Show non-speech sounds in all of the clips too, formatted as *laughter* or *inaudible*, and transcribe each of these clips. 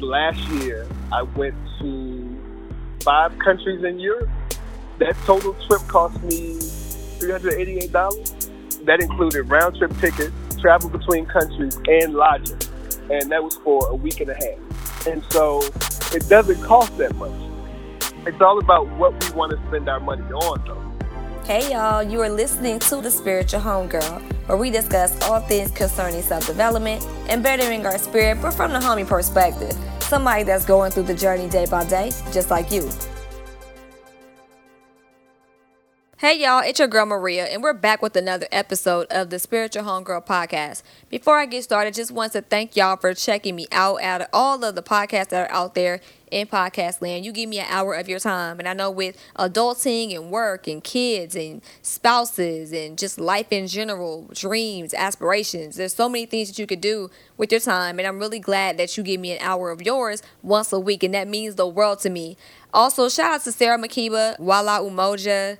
last year, I went to five countries in Europe. That total trip cost me $388. That included round trip tickets, travel between countries, and lodging. And that was for a week and a half. And so it doesn't cost that much. It's all about what we want to spend our money on, though. Hey y'all, you are listening to The Spiritual Homegirl, where we discuss all things concerning self development and bettering our spirit, but from the homie perspective. Somebody that's going through the journey day by day, just like you. Hey y'all, it's your girl Maria, and we're back with another episode of the Spiritual Homegirl podcast. Before I get started, just want to thank y'all for checking me out out of all of the podcasts that are out there in podcast land. You give me an hour of your time, and I know with adulting and work and kids and spouses and just life in general, dreams, aspirations, there's so many things that you could do with your time, and I'm really glad that you give me an hour of yours once a week, and that means the world to me. Also, shout out to Sarah Makiba, Wala Umoja.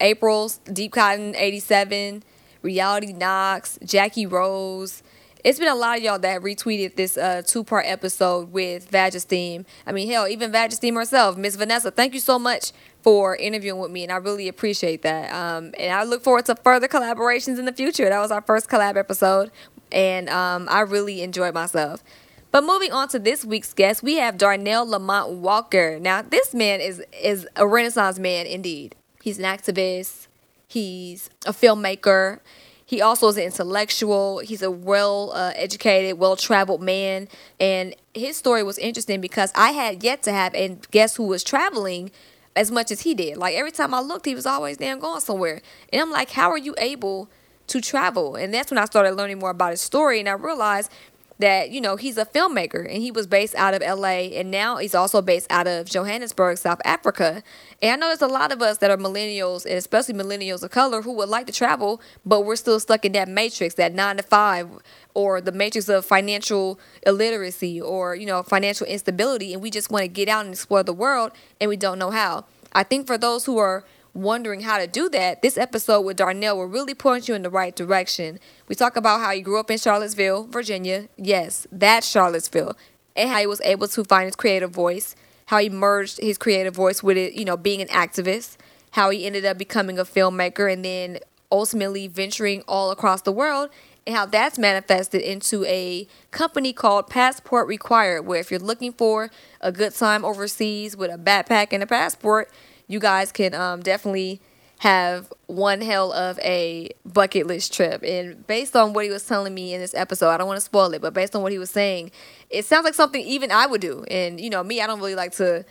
April's Deep Cotton 87, Reality Knox, Jackie Rose. It's been a lot of y'all that retweeted this uh, two part episode with Vagisteam. I mean, hell, even Vagisteam herself, Miss Vanessa, thank you so much for interviewing with me, and I really appreciate that. Um, and I look forward to further collaborations in the future. That was our first collab episode, and um, I really enjoyed myself. But moving on to this week's guest, we have Darnell Lamont Walker. Now, this man is is a Renaissance man indeed. He's an activist. He's a filmmaker. He also is an intellectual. He's a well uh, educated, well traveled man. And his story was interesting because I had yet to have, and guess who was traveling as much as he did? Like every time I looked, he was always damn going somewhere. And I'm like, how are you able to travel? And that's when I started learning more about his story. And I realized that you know he's a filmmaker and he was based out of LA and now he's also based out of Johannesburg, South Africa. And I know there's a lot of us that are millennials and especially millennials of color who would like to travel, but we're still stuck in that matrix, that 9 to 5 or the matrix of financial illiteracy or you know financial instability and we just want to get out and explore the world and we don't know how. I think for those who are wondering how to do that, this episode with Darnell will really point you in the right direction. We talk about how he grew up in Charlottesville, Virginia. Yes, that's Charlottesville. And how he was able to find his creative voice, how he merged his creative voice with it, you know, being an activist, how he ended up becoming a filmmaker and then ultimately venturing all across the world and how that's manifested into a company called Passport Required, where if you're looking for a good time overseas with a backpack and a passport, you guys can um, definitely have one hell of a bucket list trip. And based on what he was telling me in this episode, I don't want to spoil it, but based on what he was saying, it sounds like something even I would do. And, you know, me, I don't really like to,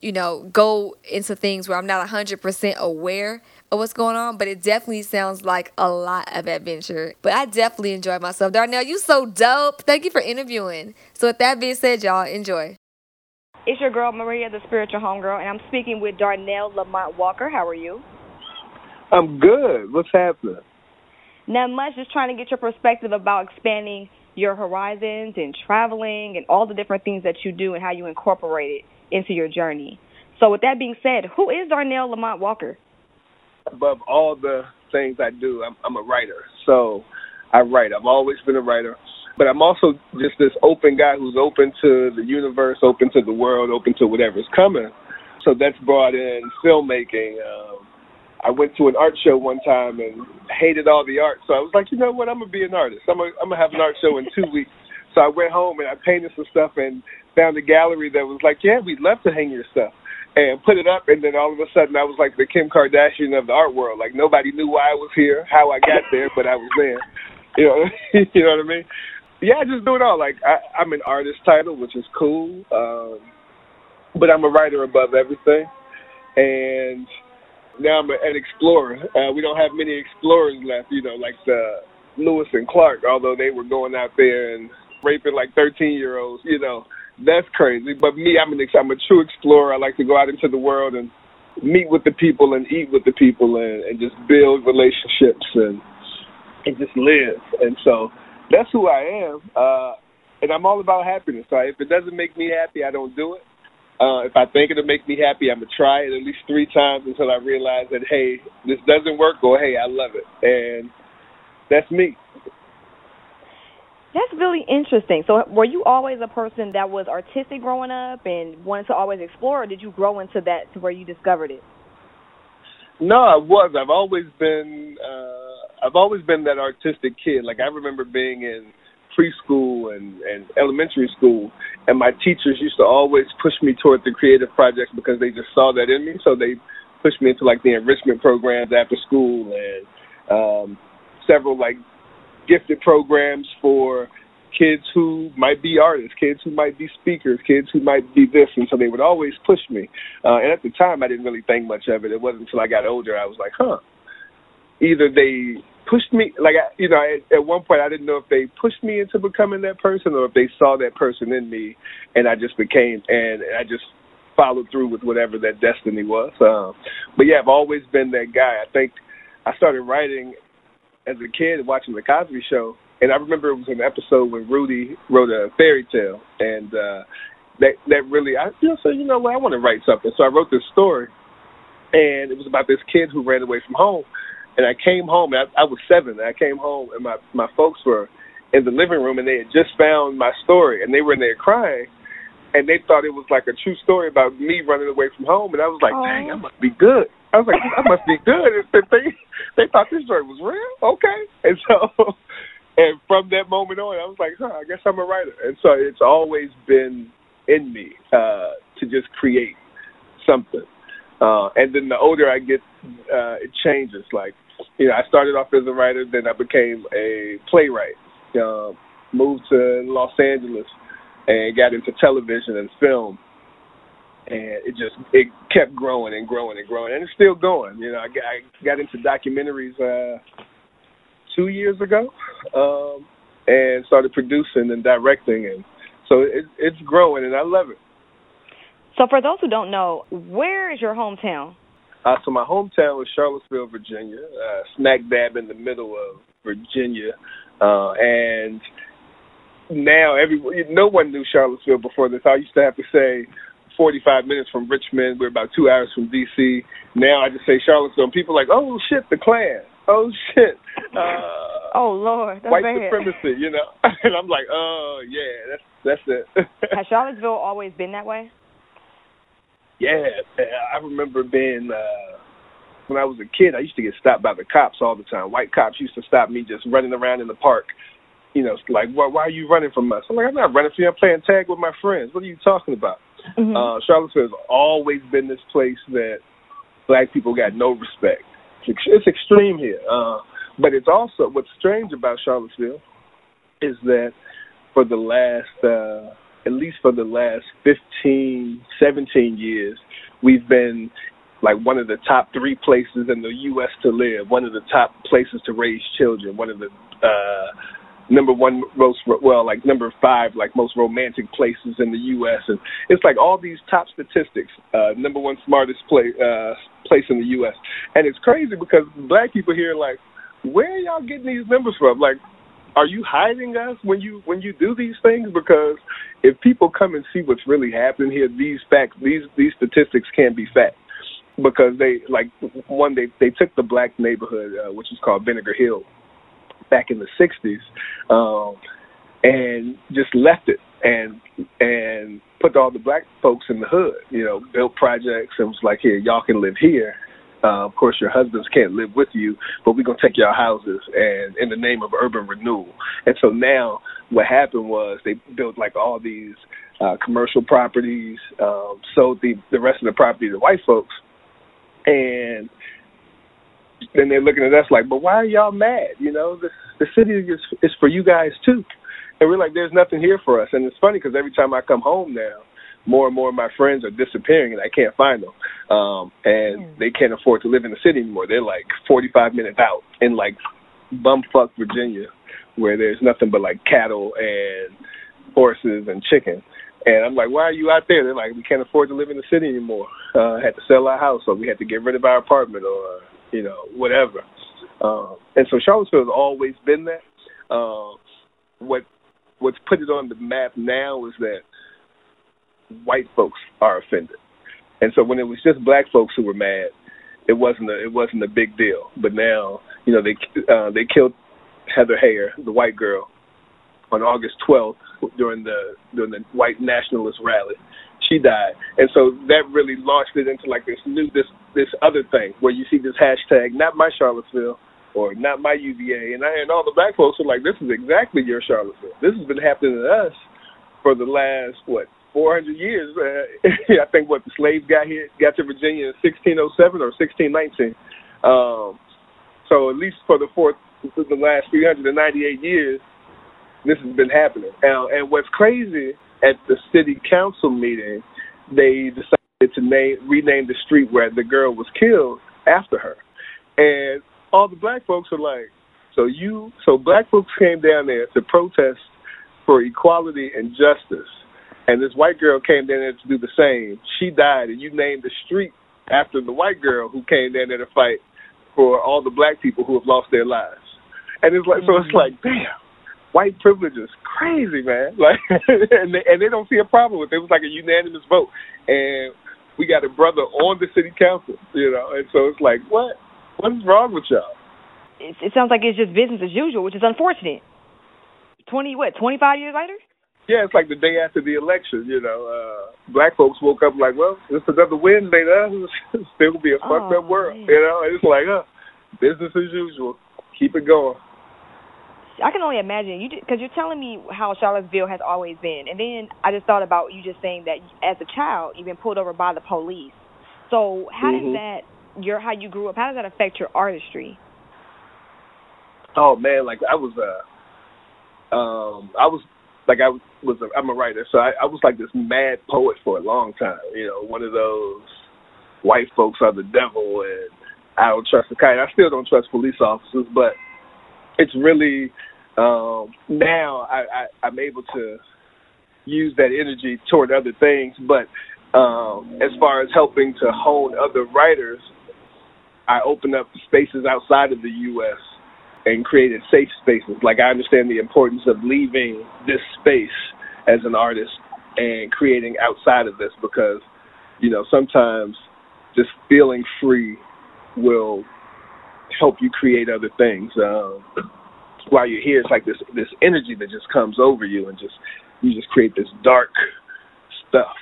you know, go into things where I'm not 100% aware of what's going on, but it definitely sounds like a lot of adventure. But I definitely enjoyed myself. Darnell, you so dope. Thank you for interviewing. So with that being said, y'all, enjoy. It's your girl Maria, the spiritual homegirl, and I'm speaking with Darnell Lamont Walker. How are you? I'm good. What's happening? Not much. Just trying to get your perspective about expanding your horizons and traveling and all the different things that you do and how you incorporate it into your journey. So, with that being said, who is Darnell Lamont Walker? Above all the things I do, I'm, I'm a writer. So, I write. I've always been a writer but I'm also just this open guy who's open to the universe, open to the world, open to whatever's coming. So that's brought in filmmaking. Um, I went to an art show one time and hated all the art, so I was like, you know what, I'm gonna be an artist. I'm gonna, I'm gonna have an art show in two weeks. So I went home and I painted some stuff and found a gallery that was like, yeah, we'd love to hang your stuff and put it up and then all of a sudden I was like the Kim Kardashian of the art world. Like nobody knew why I was here, how I got there, but I was there. You know, *laughs* you know what I mean? Yeah, I just do it all. Like I, I'm an artist title, which is cool, um, but I'm a writer above everything, and now I'm an explorer. Uh, we don't have many explorers left, you know, like the Lewis and Clark. Although they were going out there and raping like 13 year olds, you know, that's crazy. But me, I'm an I'm a true explorer. I like to go out into the world and meet with the people and eat with the people and, and just build relationships and and just live. And so that's who I am. Uh, and I'm all about happiness. So if it doesn't make me happy, I don't do it. Uh, if I think it'll make me happy, I'm gonna try it at least three times until I realize that hey, this doesn't work, or hey, I love it, and that's me. That's really interesting. So, were you always a person that was artistic growing up and wanted to always explore, or did you grow into that to where you discovered it? No, I was. I've always been. Uh, I've always been that artistic kid. Like I remember being in preschool and and elementary school, and my teachers used to always push me toward the creative projects because they just saw that in me. So they pushed me into like the enrichment programs after school and um, several like gifted programs for kids who might be artists, kids who might be speakers, kids who might be this, and so they would always push me. Uh, and at the time, I didn't really think much of it. It wasn't until I got older I was like, huh. Either they pushed me, like I, you know, at, at one point I didn't know if they pushed me into becoming that person or if they saw that person in me, and I just became, and I just followed through with whatever that destiny was. Um, but yeah, I've always been that guy. I think I started writing as a kid watching the Cosby Show, and I remember it was an episode when Rudy wrote a fairy tale, and uh, that that really I you know, said, you know what, I want to write something. So I wrote this story, and it was about this kid who ran away from home. And I came home, I, I was seven. And I came home, and my my folks were in the living room, and they had just found my story, and they were in there crying and they thought it was like a true story about me running away from home, and I was like, oh. dang, I must be good. I was like, I must be good. And they they thought this story was real. Okay, and so *laughs* and from that moment on, I was like, huh, I guess I'm a writer. And so it's always been in me uh, to just create something. Uh, and then the older I get, uh, it changes. Like, you know, I started off as a writer, then I became a playwright. Uh, moved to Los Angeles and got into television and film. And it just it kept growing and growing and growing and it's still going. You know i got, I got into documentaries uh two years ago um and started producing and directing and so it, it's growing and i love it. So for those who don't know where is your hometown uh so my hometown was charlottesville virginia uh smack dab in the middle of virginia uh and now every no one knew Charlottesville before this. I used to have to say 45 minutes from Richmond. We're about two hours from D.C. Now I just say Charlottesville. And people are like, oh shit, the Klan. Oh shit. Uh, oh Lord, that's white bad. supremacy. You know, *laughs* and I'm like, oh yeah, that's that's it. *laughs* Has Charlottesville always been that way? Yeah, I remember being. uh when I was a kid, I used to get stopped by the cops all the time. White cops used to stop me just running around in the park you know, like, why, why are you running from us? I'm like, I'm not running from you. I'm playing tag with my friends. What are you talking about? Mm-hmm. Uh, Charlottesville has always been this place that black people got no respect. It's, it's extreme here. Uh, but it's also, what's strange about Charlottesville is that for the last, uh, at least for the last 15, 17 years, we've been like one of the top three places in the U.S. to live, one of the top places to raise children, one of the uh, number one most well like number five like most romantic places in the U.S. and it's like all these top statistics. Uh, number one smartest place uh, place in the U.S. and it's crazy because black people here like, where are y'all getting these numbers from? Like, are you hiding us when you when you do these things? Because if people come and see what's really happening here, these facts, these these statistics can't be fact because they like one they they took the black neighborhood uh, which is called Vinegar Hill back in the '60s, um, and just left it and and put all the black folks in the hood. You know, built projects and was like, here, y'all can live here. Uh, of course, your husbands can't live with you, but we're gonna take your houses and in the name of urban renewal. And so now, what happened was they built like all these uh, commercial properties, um, sold the the rest of the property to white folks, and then they're looking at us like, but why are y'all mad? You know, the the city is is for you guys too. And we're like, there's nothing here for us. And it's funny because every time I come home now, more and more of my friends are disappearing and I can't find them. Um, and mm. they can't afford to live in the city anymore. They're like 45 minutes out in like bumfuck Virginia, where there's nothing but like cattle and horses and chicken. And I'm like, why are you out there? They're like, we can't afford to live in the city anymore. Uh, had to sell our house, or we had to get rid of our apartment, or you know, whatever. Um, and so Charlottesville has always been that. Uh, what what's put it on the map now is that white folks are offended, and so when it was just black folks who were mad, it wasn't a it wasn't a big deal. But now, you know, they uh, they killed Heather Heyer, the white girl, on August 12th during the during the white nationalist rally. She died, and so that really launched it into like this new this this other thing where you see this hashtag not my Charlottesville or not my UVA, and I and all the black folks are like, this is exactly your Charlottesville. This has been happening to us for the last what 400 years. Uh, *laughs* I think what the slaves got here got to Virginia in 1607 or 1619. Um, so at least for the fourth, the last 398 years, this has been happening. And, and what's crazy at the city council meeting, they decided to name rename the street where the girl was killed after her. And all the black folks are like, so you, so black folks came down there to protest for equality and justice, and this white girl came down there to do the same. She died, and you named the street after the white girl who came down there to fight for all the black people who have lost their lives. And it's like, so it's mm-hmm. like, damn, white privilege is crazy, man. *laughs* Like, and they, and they don't see a problem with it. It was like a unanimous vote, and we got a brother on the city council, you know. And so it's like, what? What is wrong with y'all? It, it sounds like it's just business as usual, which is unfortunate. Twenty what? Twenty five years later? Yeah, it's like the day after the election. You know, uh, black folks woke up like, well, it's another Wednesday. Now *laughs* it's still be a fucked oh, up world. Man. You know, and it's like, uh, business as usual. Keep it going. I can only imagine you because you're telling me how Charlottesville has always been, and then I just thought about you just saying that as a child you've been pulled over by the police. So how mm-hmm. does that your how you grew up? How does that affect your artistry? Oh man, like I was uh um I was like I was a, I'm a writer, so I, I was like this mad poet for a long time. You know, one of those white folks are the devil, and I don't trust the kind. I still don't trust police officers, but it's really um, now I, I, I'm able to use that energy toward other things. But um, as far as helping to hone other writers, I open up spaces outside of the U.S. and created safe spaces. Like I understand the importance of leaving this space as an artist and creating outside of this because, you know, sometimes just feeling free will help you create other things. Um, while you're here, it's like this this energy that just comes over you, and just you just create this dark stuff.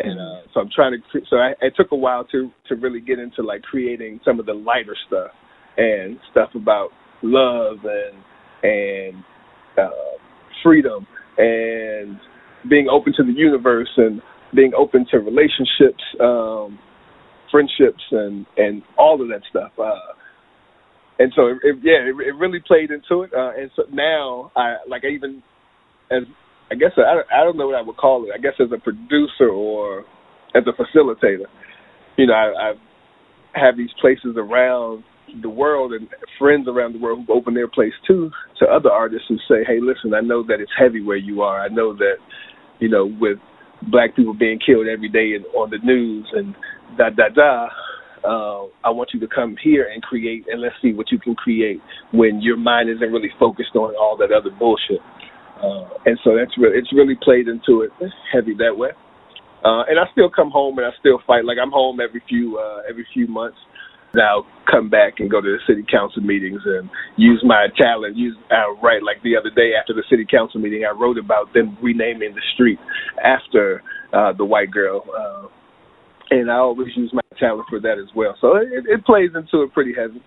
And uh, so I'm trying to. So I, it took a while to to really get into like creating some of the lighter stuff and stuff about love and and uh, freedom and being open to the universe and being open to relationships, um, friendships, and and all of that stuff. Uh, and so it, it, yeah, it, it really played into it. Uh, and so now I like I even as I guess I, I don't know what I would call it. I guess as a producer or as a facilitator, you know, I, I have these places around the world and friends around the world who open their place too to other artists who say, "Hey, listen, I know that it's heavy where you are. I know that, you know, with black people being killed every day and on the news and da da da uh, I want you to come here and create, and let's see what you can create when your mind isn't really focused on all that other bullshit. Uh, and so that's really it's really played into it heavy that way. Uh, and I still come home and I still fight. Like I'm home every few uh, every few months. Now come back and go to the city council meetings and use my talent. Use uh, right like the other day after the city council meeting, I wrote about them renaming the street after uh, the white girl. Uh, and I always use my talent for that as well. So it, it plays into it pretty heavy.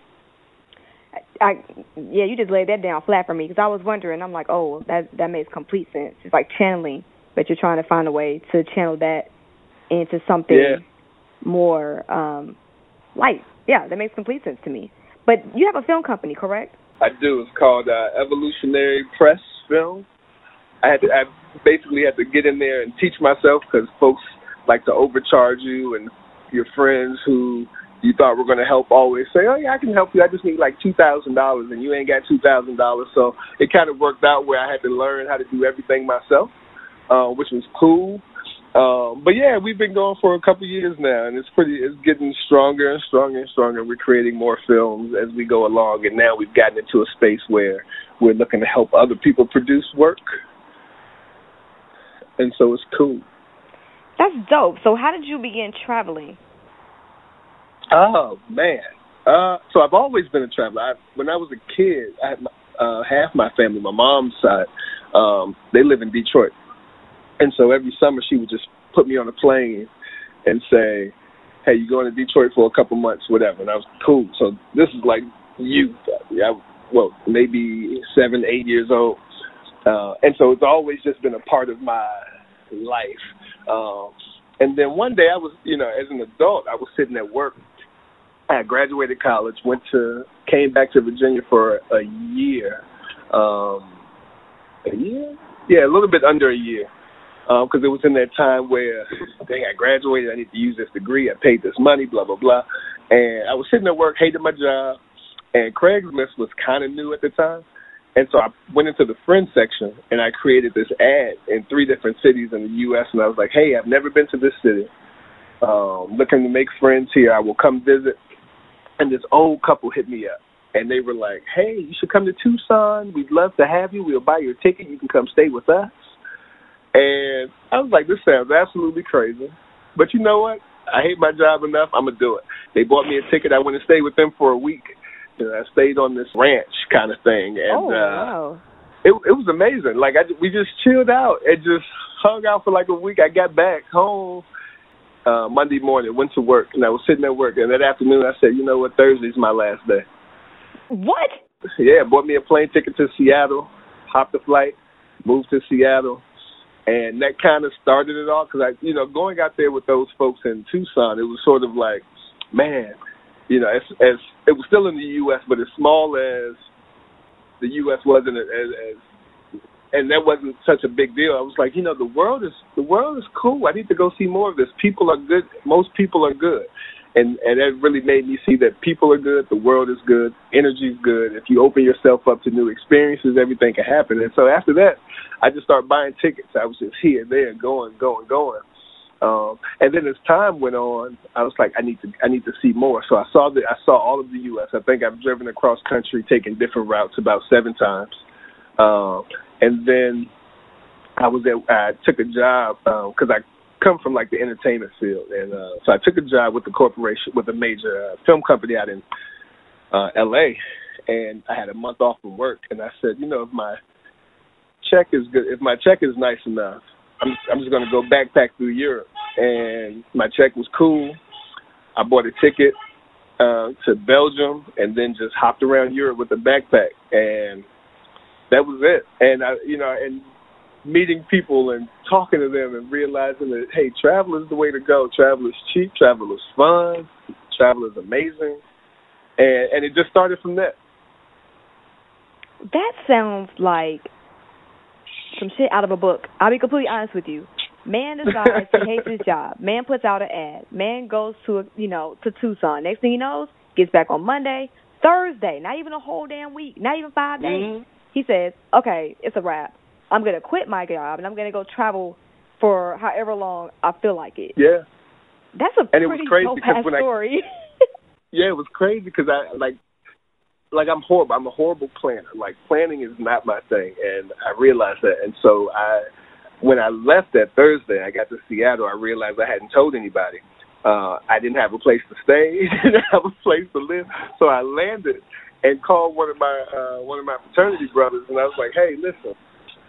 I yeah, you just laid that down flat for me because I was wondering. I'm like, oh, that that makes complete sense. It's like channeling, but you're trying to find a way to channel that into something yeah. more um light. Yeah, that makes complete sense to me. But you have a film company, correct? I do. It's called uh, Evolutionary Press Film. I had to, I basically had to get in there and teach myself because folks like to overcharge you and your friends who you thought were going to help always say, "Oh yeah, I can help you. I just need like two thousand dollars," and you ain't got two thousand dollars. So it kind of worked out where I had to learn how to do everything myself, uh, which was cool. Um, but yeah, we've been going for a couple of years now, and it's pretty. It's getting stronger and stronger and stronger. We're creating more films as we go along, and now we've gotten into a space where we're looking to help other people produce work, and so it's cool. That's dope. So how did you begin traveling? Oh man. Uh, so I've always been a traveler. I, when I was a kid, I had my, uh, half my family, my mom's side, Um, they live in Detroit, and so every summer she would just put me on a plane and say, "Hey, you going to Detroit for a couple months, whatever." And I was cool. So this is like youth. Yeah, well, maybe seven, eight years old, uh, and so it's always just been a part of my life. Um, and then one day I was, you know, as an adult, I was sitting at work. I graduated college, went to, came back to Virginia for a year. Um, a year? Yeah, a little bit under a year. Because um, it was in that time where, dang, I graduated, I need to use this degree, I paid this money, blah, blah, blah. And I was sitting at work, hated my job, and Craigslist was kind of new at the time. And so I went into the friend section and I created this ad in three different cities in the U.S. And I was like, hey, I've never been to this city. Um, looking to make friends here. I will come visit. And this old couple hit me up. And they were like, hey, you should come to Tucson. We'd love to have you. We'll buy your ticket. You can come stay with us. And I was like, this sounds absolutely crazy. But you know what? I hate my job enough. I'm going to do it. They bought me a ticket. I went and stayed with them for a week you know, I stayed on this ranch kind of thing, and oh, uh, it it was amazing. Like I we just chilled out and just hung out for like a week. I got back home uh Monday morning, went to work, and I was sitting at work. And that afternoon, I said, you know what, Thursday's my last day. What? Yeah, bought me a plane ticket to Seattle, hopped the flight, moved to Seattle, and that kind of started it all. Because I, you know, going out there with those folks in Tucson, it was sort of like, man, you know, as, as it was still in the U.S., but as small as the U.S. wasn't as, as and that wasn't such a big deal. I was like, you know, the world is the world is cool. I need to go see more of this. People are good. Most people are good, and and that really made me see that people are good. The world is good. Energy is good. If you open yourself up to new experiences, everything can happen. And so after that, I just started buying tickets. I was just here, there, going, going, going. Um, and then as time went on, I was like, I need to, I need to see more. So I saw the, I saw all of the U.S. I think I've driven across country, taking different routes about seven times. Um, and then I was at, I took a job because um, I come from like the entertainment field, and uh, so I took a job with the corporation, with a major uh, film company out in uh, L.A. And I had a month off from work, and I said, you know, if my check is good, if my check is nice enough I'm I'm just gonna go backpack through Europe, and my check was cool. I bought a ticket uh, to Belgium, and then just hopped around Europe with a backpack, and that was it. And I, you know, and meeting people and talking to them and realizing that hey, travel is the way to go. Travel is cheap. Travel is fun. Travel is amazing, and and it just started from that. That sounds like some shit out of a book. I'll be completely honest with you. Man decides he hates his job. Man puts out an ad. Man goes to a, you know to Tucson. Next thing he knows, gets back on Monday, Thursday. Not even a whole damn week. Not even 5 days. Mm-hmm. He says, "Okay, it's a wrap. I'm gonna quit my job and I'm gonna go travel for however long I feel like it." Yeah. That's a and pretty it was crazy dope when story. I, *laughs* yeah, it was crazy because I like like I'm horrible. I'm a horrible planner. Like planning is not my thing, and I realized that. And so I, when I left that Thursday, I got to Seattle. I realized I hadn't told anybody. Uh, I didn't have a place to stay. *laughs* I didn't have a place to live. So I landed and called one of my uh, one of my fraternity brothers, and I was like, "Hey, listen,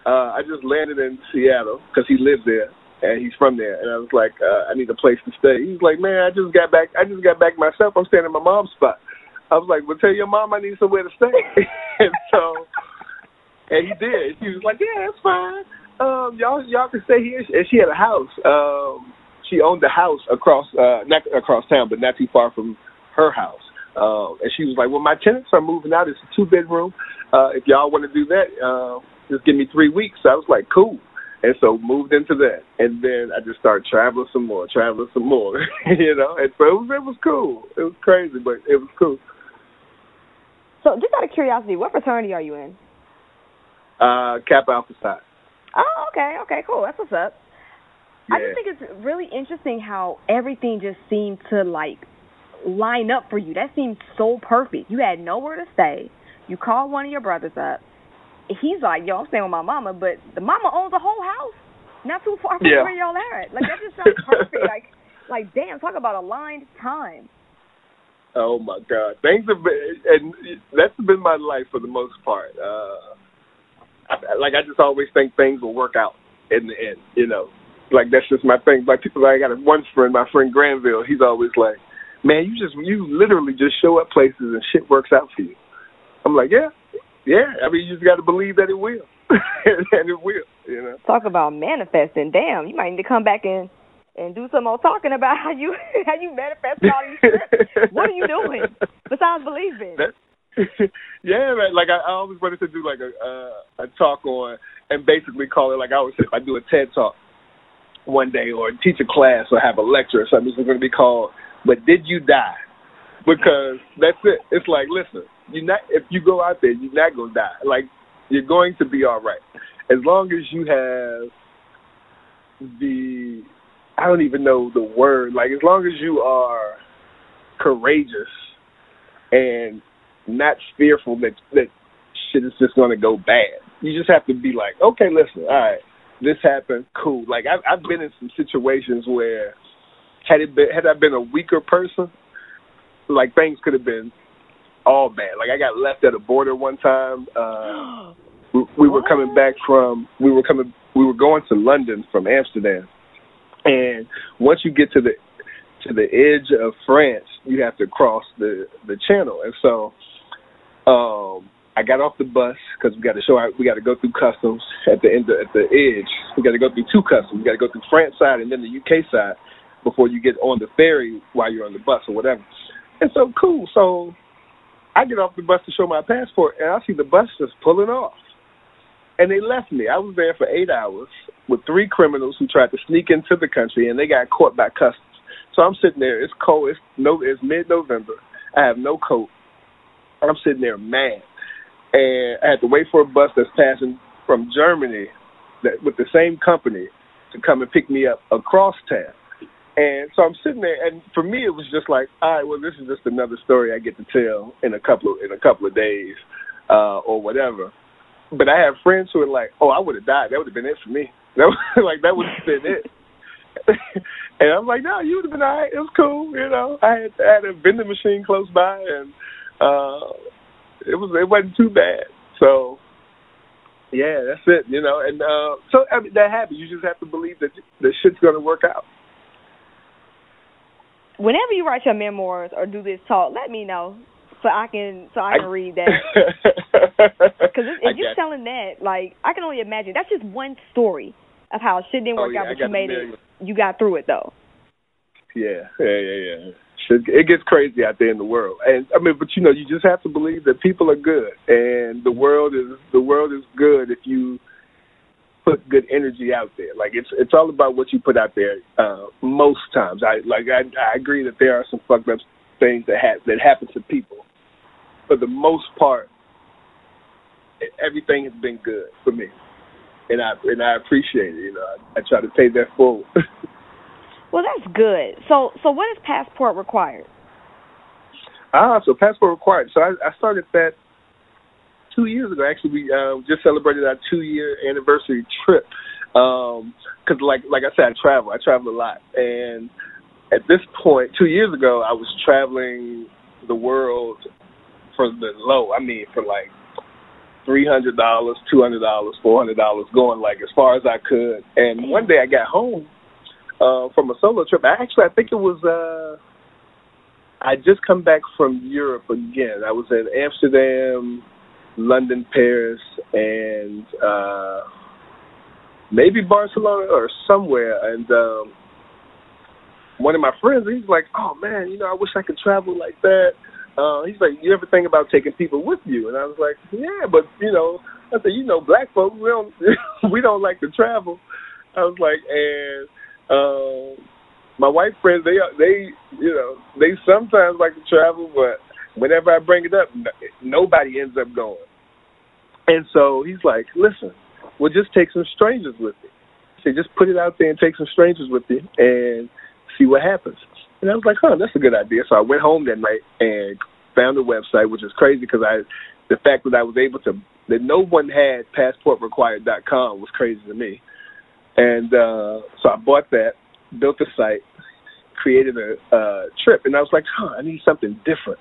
uh, I just landed in Seattle because he lived there." And he's from there, and I was like, uh, I need a place to stay. He's like, man, I just got back. I just got back myself. I'm staying in my mom's spot. I was like, well, tell your mom I need somewhere to stay. *laughs* and so, and he did. She was like, yeah, that's fine. Um, y'all, y'all can stay here. And she had a house. Um, she owned a house across, uh, not across town, but not too far from her house. Um, and she was like, well, my tenants are moving out. It's a two bedroom. Uh, if y'all want to do that, uh, just give me three weeks. I was like, cool. And so moved into that, and then I just started traveling some more, traveling some more, *laughs* you know. And so it was, it was cool. It was crazy, but it was cool. So, just out of curiosity, what fraternity are you in? Uh, Kappa Alpha Psi. Oh, okay, okay, cool. That's what's up. Yeah. I just think it's really interesting how everything just seemed to like line up for you. That seemed so perfect. You had nowhere to stay. You called one of your brothers up. He's like, "Yo, I'm staying with my mama," but the mama owns a whole house, not too far from yeah. where y'all are at. Like that just sounds *laughs* perfect. like, like damn, talk about aligned time. Oh my God, things have been, and that's been my life for the most part. Uh, like I just always think things will work out in the end. You know, like that's just my thing. Like people, like I got one friend, my friend Granville. He's always like, "Man, you just you literally just show up places and shit works out for you." I'm like, "Yeah, yeah. I mean, you just got to believe that it will, *laughs* and it will." You know. Talk about manifesting. Damn, you might need to come back and and do some more talking about how you *laughs* how you manifest all these trips. what are you doing besides believing? *laughs* Yeah, man. Like I, I always wanted to do like a uh, a talk on and basically call it like I always say if I do a TED talk one day or teach a class or have a lecture or something, it's going to be called "But Did You Die?" Because that's it. It's like, listen, you not if you go out there, you're not gonna die. Like you're going to be all right as long as you have the I don't even know the word. Like as long as you are courageous and not fearful that that shit is just to go bad. You just have to be like, okay, listen, all right, this happened, cool. Like I've I've been in some situations where had it been had I been a weaker person, like things could have been all bad. Like I got left at a border one time. Uh *gasps* we, we were coming back from we were coming we were going to London from Amsterdam. And once you get to the to the edge of France, you have to cross the the channel. And so um I got off the bus because we got to show our, we got to go through customs at the end of, at the edge. We got to go through two customs. We got to go through France side and then the UK side before you get on the ferry while you're on the bus or whatever. And so cool. So I get off the bus to show my passport and I see the bus just pulling off. And they left me. I was there for eight hours with three criminals who tried to sneak into the country and they got caught by customs. So I'm sitting there. It's cold. It's no. It's mid November. I have no coat. I'm sitting there mad and I had to wait for a bus that's passing from Germany that with the same company to come and pick me up across town. And so I'm sitting there, and for me, it was just like, all right, well, this is just another story I get to tell in a couple of in a couple of days, uh, or whatever. But I have friends who are like, oh, I would have died. That would have been it for me. *laughs* That was, like that would have been it. *laughs* and I'm like, no, you would have been all right. It was cool, you know. I had, I had a vending machine close by, and uh it was it wasn't too bad. So yeah, that's it. You know, and uh, so I mean that happens. You just have to believe that the shit's gonna work out. Whenever you write your memoirs or do this talk, let me know so I can so I can I, read that. *laughs* Because if you're telling that, like I can only imagine that's just one story of how shit didn't oh, work oh, yeah, out, but you made it. You got through it though. Yeah, yeah, yeah, yeah it gets crazy out there in the world. And I mean, but you know, you just have to believe that people are good, and the world is the world is good if you put good energy out there. Like it's it's all about what you put out there. Uh, most times, I like I, I agree that there are some fucked up things that have that happen to people. For the most part, everything has been good for me, and I and I appreciate it. You know, I, I try to take that forward. *laughs* Well, that's good. So, so what is passport required? Ah, so passport required. So I, I started that two years ago. Actually, we uh, just celebrated our two-year anniversary trip. Um, cause like like I said, I travel. I travel a lot, and at this point, two years ago, I was traveling the world for the low. I mean, for like three hundred dollars, two hundred dollars, four hundred dollars, going like as far as I could. And one day I got home uh, from a solo trip. Actually, I think it was. Uh, I just come back from Europe again. I was in Amsterdam, London, Paris, and uh, maybe Barcelona or somewhere. And um, one of my friends, he's like, "Oh man, you know, I wish I could travel like that." Uh, he's like, "You ever think about taking people with you?" And I was like, "Yeah, but you know," I said, "You know, black folks, we don't *laughs* we don't like to travel." I was like, and um, my white friends, they they you know they sometimes like to travel, but whenever I bring it up, nobody ends up going. And so he's like, "Listen, we'll just take some strangers with you. So just put it out there and take some strangers with you and see what happens." And I was like, "Huh, that's a good idea." So I went home that night and found a website, which is crazy because I, the fact that I was able to, that no one had passportrequired.com was crazy to me. And uh, so I bought that, built the site, created a uh, trip, and I was like, huh, I need something different.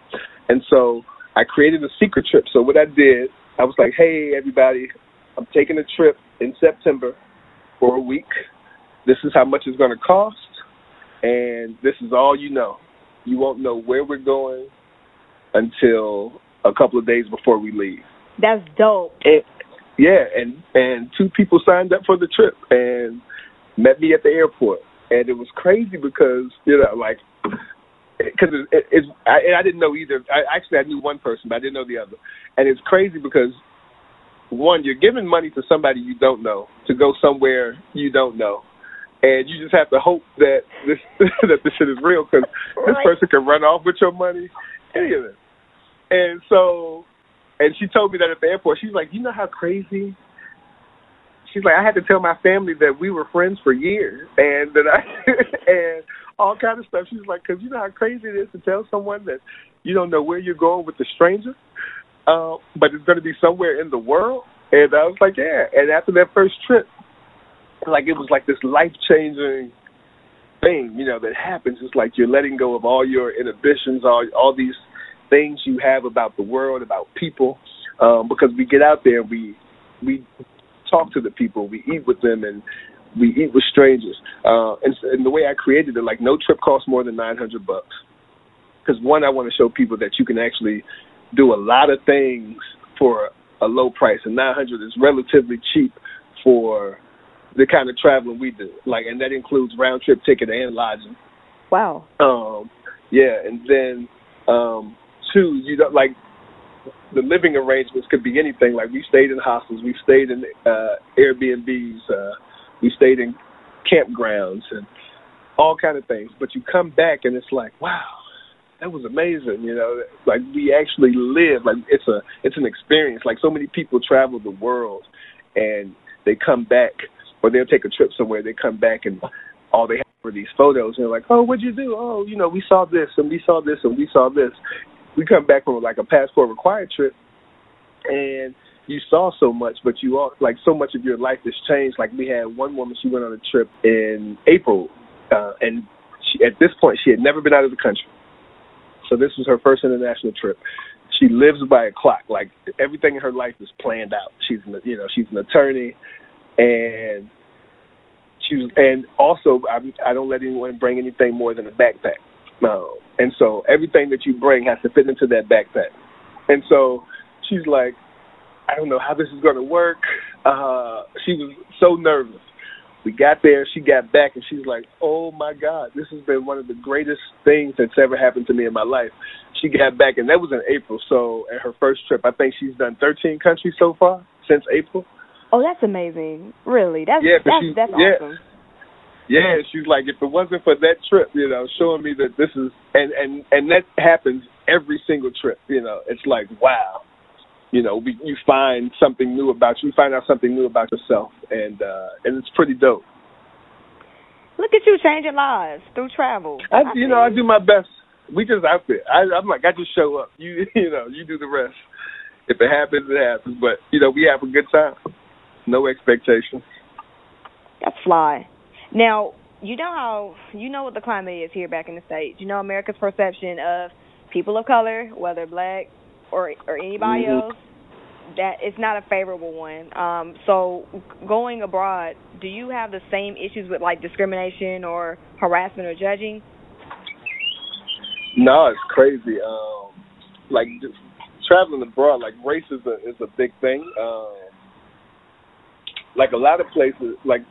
And so I created a secret trip. So what I did, I was like, hey, everybody, I'm taking a trip in September for a week. This is how much it's going to cost, and this is all you know. You won't know where we're going until a couple of days before we leave. That's dope. And, yeah, and and two people signed up for the trip and met me at the airport, and it was crazy because you know like because it, it, it's I, I didn't know either. I actually I knew one person, but I didn't know the other, and it's crazy because one you're giving money to somebody you don't know to go somewhere you don't know, and you just have to hope that this *laughs* that this shit is real because this person can run off with your money, any of it. And so and she told me that at the airport. She's like, you know how crazy. She's like, I had to tell my family that we were friends for years, and that I *laughs* and all kind of stuff. She's like, because you know how crazy it is to tell someone that you don't know where you're going with a stranger, uh, but it's going to be somewhere in the world. And I was like, yeah. And after that first trip, like it was like this life changing thing, you know, that happens. It's like you're letting go of all your inhibitions, all all these things you have about the world, about people, um, because we get out there, we we talk to the people, we eat with them, and we eat with strangers. Uh, and, and the way I created it, like no trip costs more than nine hundred bucks. Because one, I want to show people that you can actually do a lot of things for a low price, and nine hundred is relatively cheap for the kind of traveling we do. Like, and that includes round trip ticket and lodging. Wow. Um, yeah, and then um, two, you know, like the living arrangements could be anything. Like we stayed in hostels, we stayed in uh, Airbnbs, uh, we stayed in campgrounds, and all kind of things. But you come back and it's like, wow, that was amazing. You know, like we actually live. Like it's a it's an experience. Like so many people travel the world, and they come back, or they'll take a trip somewhere. They come back and all they have are these photos, and they're like, oh, what'd you do? Oh, you know, we saw this and we saw this and we saw this, we come back from like a passport required trip, and you saw so much, but you all like so much of your life has changed. Like we had one woman, she went on a trip in April, uh, and she, at this point she had never been out of the country. So this was her first international trip. She lives by a clock. Like everything in her life is planned out. She's an, you know she's an attorney, and she was, and also I, I don't let anyone bring anything more than a backpack. No. And so everything that you bring has to fit into that backpack. And so she's like, I don't know how this is going to work. Uh, she was so nervous. We got there, she got back, and she's like, "Oh my God, this has been one of the greatest things that's ever happened to me in my life." She got back, and that was in April. So at her first trip, I think she's done 13 countries so far since April. Oh, that's amazing! Really, that's yeah, that's, she, that's yeah. awesome yeah, she's like, if it wasn't for that trip, you know, showing me that this is, and and and that happens every single trip. You know, it's like, wow, you know, we, you find something new about you, you find out something new about yourself, and uh and it's pretty dope. Look at you changing lives through travel. I, I you know, I do my best. We just out there. I, I'm like, I just show up. You, *laughs* you know, you do the rest. If it happens, it happens. But you know, we have a good time. No expectations. That's fly. Now, you know how you know what the climate is here back in the states. You know America's perception of people of color, whether black or or anybody mm-hmm. else, that it's not a favorable one. Um, so going abroad, do you have the same issues with like discrimination or harassment or judging? No, it's crazy. Um, like just traveling abroad, like race is a is a big thing. Um, like a lot of places, like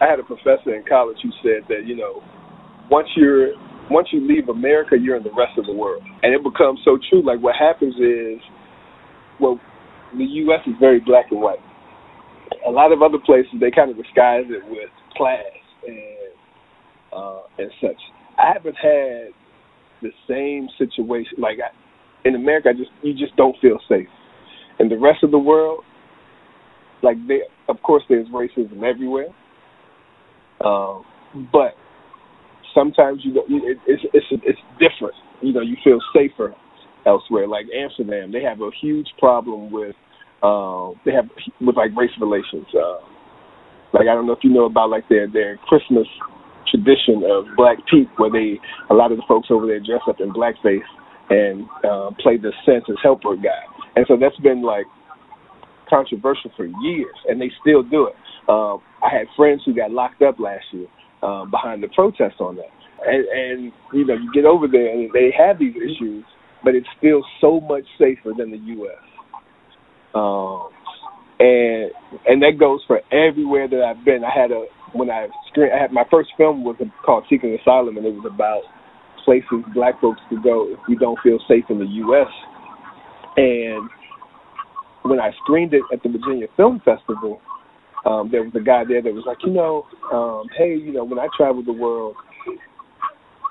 I had a professor in college who said that you know once you're once you leave America, you're in the rest of the world, and it becomes so true. Like what happens is, well, the U.S. is very black and white. A lot of other places they kind of disguise it with class and uh, and such. I haven't had the same situation. Like I, in America, I just you just don't feel safe. In the rest of the world, like they, of course, there's racism everywhere um, but sometimes you know it, it's it's it's different. You know, you feel safer elsewhere. Like Amsterdam, they have a huge problem with um, they have with like race relations. Uh, like I don't know if you know about like their their Christmas tradition of Black Pete, where they a lot of the folks over there dress up in blackface and uh, play the Santa's helper guy, and so that's been like controversial for years, and they still do it. Um, I had friends who got locked up last year um, behind the protests on that, and, and you know you get over there and they have these issues, but it's still so much safer than the U.S. Um, and and that goes for everywhere that I've been. I had a when I screen I had my first film was called Seeking Asylum, and it was about places black folks could go if we don't feel safe in the U.S. And when I screened it at the Virginia Film Festival, um, there was a guy there that was like, you know, um, hey, you know, when I travel the world,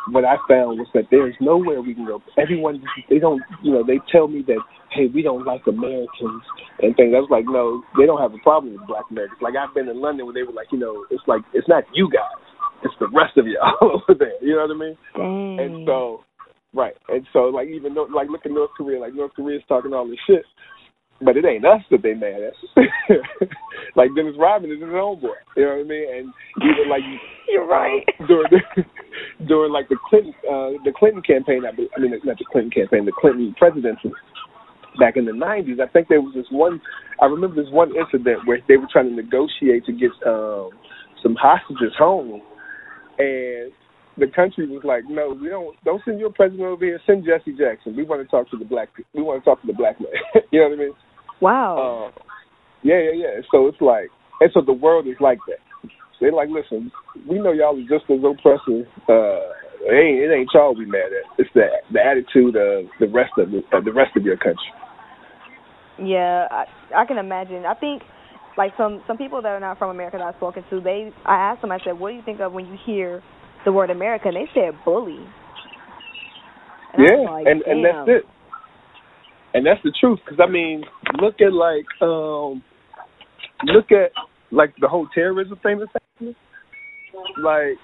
what I found was that there's nowhere we can go. Everyone, they don't, you know, they tell me that, hey, we don't like Americans and things. I was like, no, they don't have a problem with black Americans. Like I've been in London where they were like, you know, it's like it's not you guys, it's the rest of y'all *laughs* over there. You know what I mean? Dang. And so, right, and so like even though, like look at North Korea, like North Korea's talking all this shit, but it ain't us that they mad at. *laughs* like Dennis Rodman is his own boy. You know what I mean? And even like you're right. *laughs* During the, during like the Clinton uh, the Clinton campaign, I, I mean not the Clinton campaign, the Clinton presidency back in the '90s. I think there was this one. I remember this one incident where they were trying to negotiate to get um, some hostages home, and the country was like, "No, we don't. Don't send your president over here. Send Jesse Jackson. We want to talk to the black. We want to talk to the black man. *laughs* you know what I mean? Wow. Uh, yeah, yeah, yeah. So it's like, and so the world is like that. They're like, listen, we know y'all are just as oppressive. Uh, it ain't it ain't y'all we mad at. It's the the attitude of the rest of the, uh, the rest of your country. Yeah, I, I can imagine. I think like some some people that are not from America that I've spoken to, they I asked them, I said, what do you think of when you hear the word America? And they said bully. And yeah, like, and and that's it. And that's the truth, because I mean, look at like um, look at like the whole terrorism thing that's happening. Like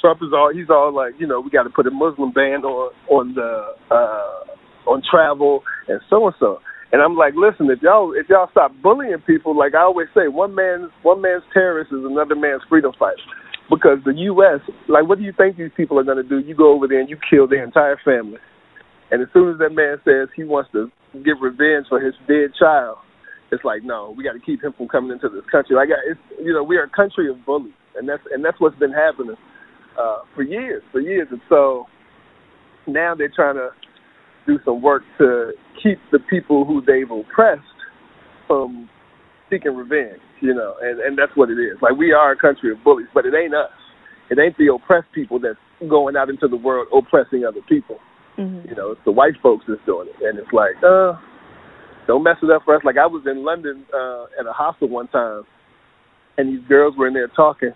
Trump is all he's all like, you know, we got to put a Muslim ban on on the uh on travel and so and so. And I'm like, listen, if y'all if y'all stop bullying people, like I always say, one man's one man's terrorist is another man's freedom fighter. Because the U.S., like, what do you think these people are going to do? You go over there and you kill their entire family, and as soon as that man says he wants to get revenge for his dead child, it's like, no, we got to keep him from coming into this country. Like, it's you know, we are a country of bullies, and that's and that's what's been happening uh, for years, for years, and so now they're trying to do some work to keep the people who they've oppressed from seeking revenge, you know, and and that's what it is. Like we are a country of bullies, but it ain't us. It ain't the oppressed people that's going out into the world oppressing other people. Mm-hmm. You know, it's the white folks that's doing it, and it's like, uh, don't mess it up for us. Like I was in London uh, at a hostel one time, and these girls were in there talking,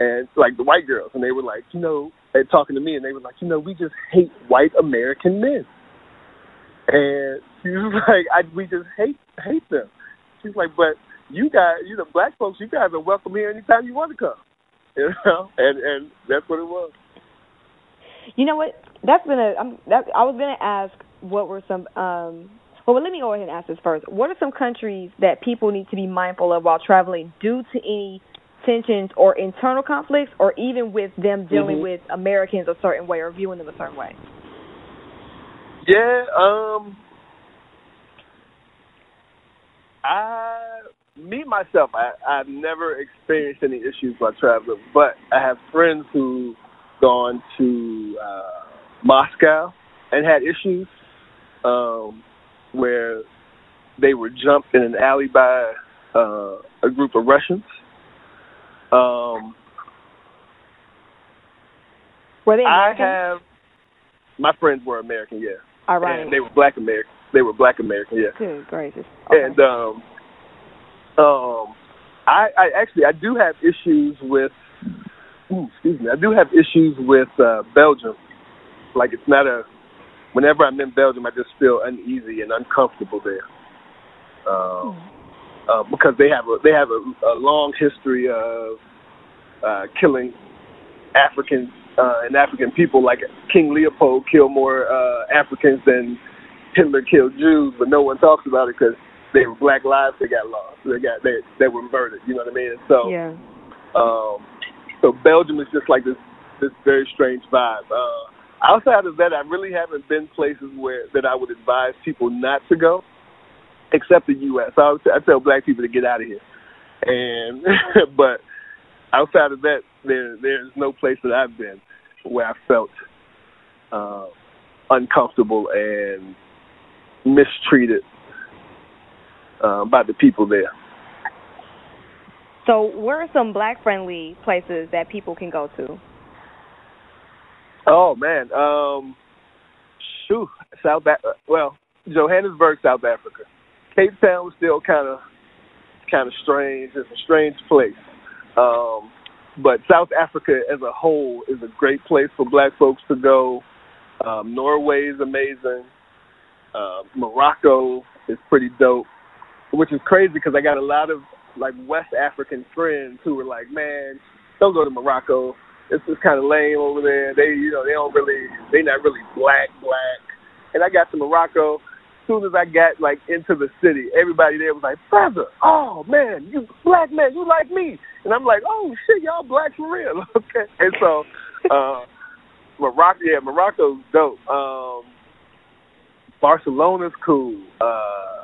and like the white girls, and they were like, you know, they talking to me, and they were like, you know, we just hate white American men. And she was *laughs* like, I, we just hate hate them. She's like, but you guys, you know, black folks, you guys are welcome here anytime you want to come. *laughs* You know, and and that's what it was. You know what? That's been a. I'm, that I was gonna ask what were some. um Well, let me go ahead and ask this first. What are some countries that people need to be mindful of while traveling due to any tensions or internal conflicts, or even with them dealing Mhm. with Americans a certain way or viewing them a certain way? Yeah, um I me myself, I, I've never experienced any issues while traveling, but I have friends who gone to uh Moscow and had issues um where they were jumped in an alley by uh a group of Russians. Um Were they I have my friends were American, yeah. Ironic. And they were black American. They were black American, yeah. Good gracious. Okay. And um, um, I, I actually I do have issues with. Ooh, excuse me. I do have issues with uh, Belgium. Like it's not a. Whenever I'm in Belgium, I just feel uneasy and uncomfortable there. Um, uh, because they have a they have a, a long history of uh, killing Africans uh, and African people. Like King Leopold killed more uh, Africans than Hitler killed Jews, but no one talks about it because they were black lives that got lost. They got they they were murdered. You know what I mean? So yeah. um, so Belgium is just like this this very strange vibe. Uh, outside of that, I really haven't been places where that I would advise people not to go. except the U.S. I, I tell black people to get out of here, and *laughs* but outside of that, there there's no place that I've been where I felt uh, uncomfortable and mistreated uh, by the people there. So, where are some black friendly places that people can go to? Oh man, um, shoo, South. Well, Johannesburg, South Africa. Cape Town was still kind of kind of strange. It's a strange place. Um, but South Africa as a whole is a great place for black folks to go. Um, Norway is amazing. Uh, Morocco is pretty dope, which is crazy because I got a lot of like West African friends who were like, "Man, don't go to Morocco. It's just kind of lame over there. They, you know, they don't really, they not really black, black." And I got to Morocco. As soon as I got like into the city, everybody there was like, "Brother, oh man, you black man, you like me?" And I'm like, "Oh shit, y'all black for real, *laughs* okay?" And so, uh, Morocco, yeah, Morocco's dope. Um, Barcelona's cool. Uh,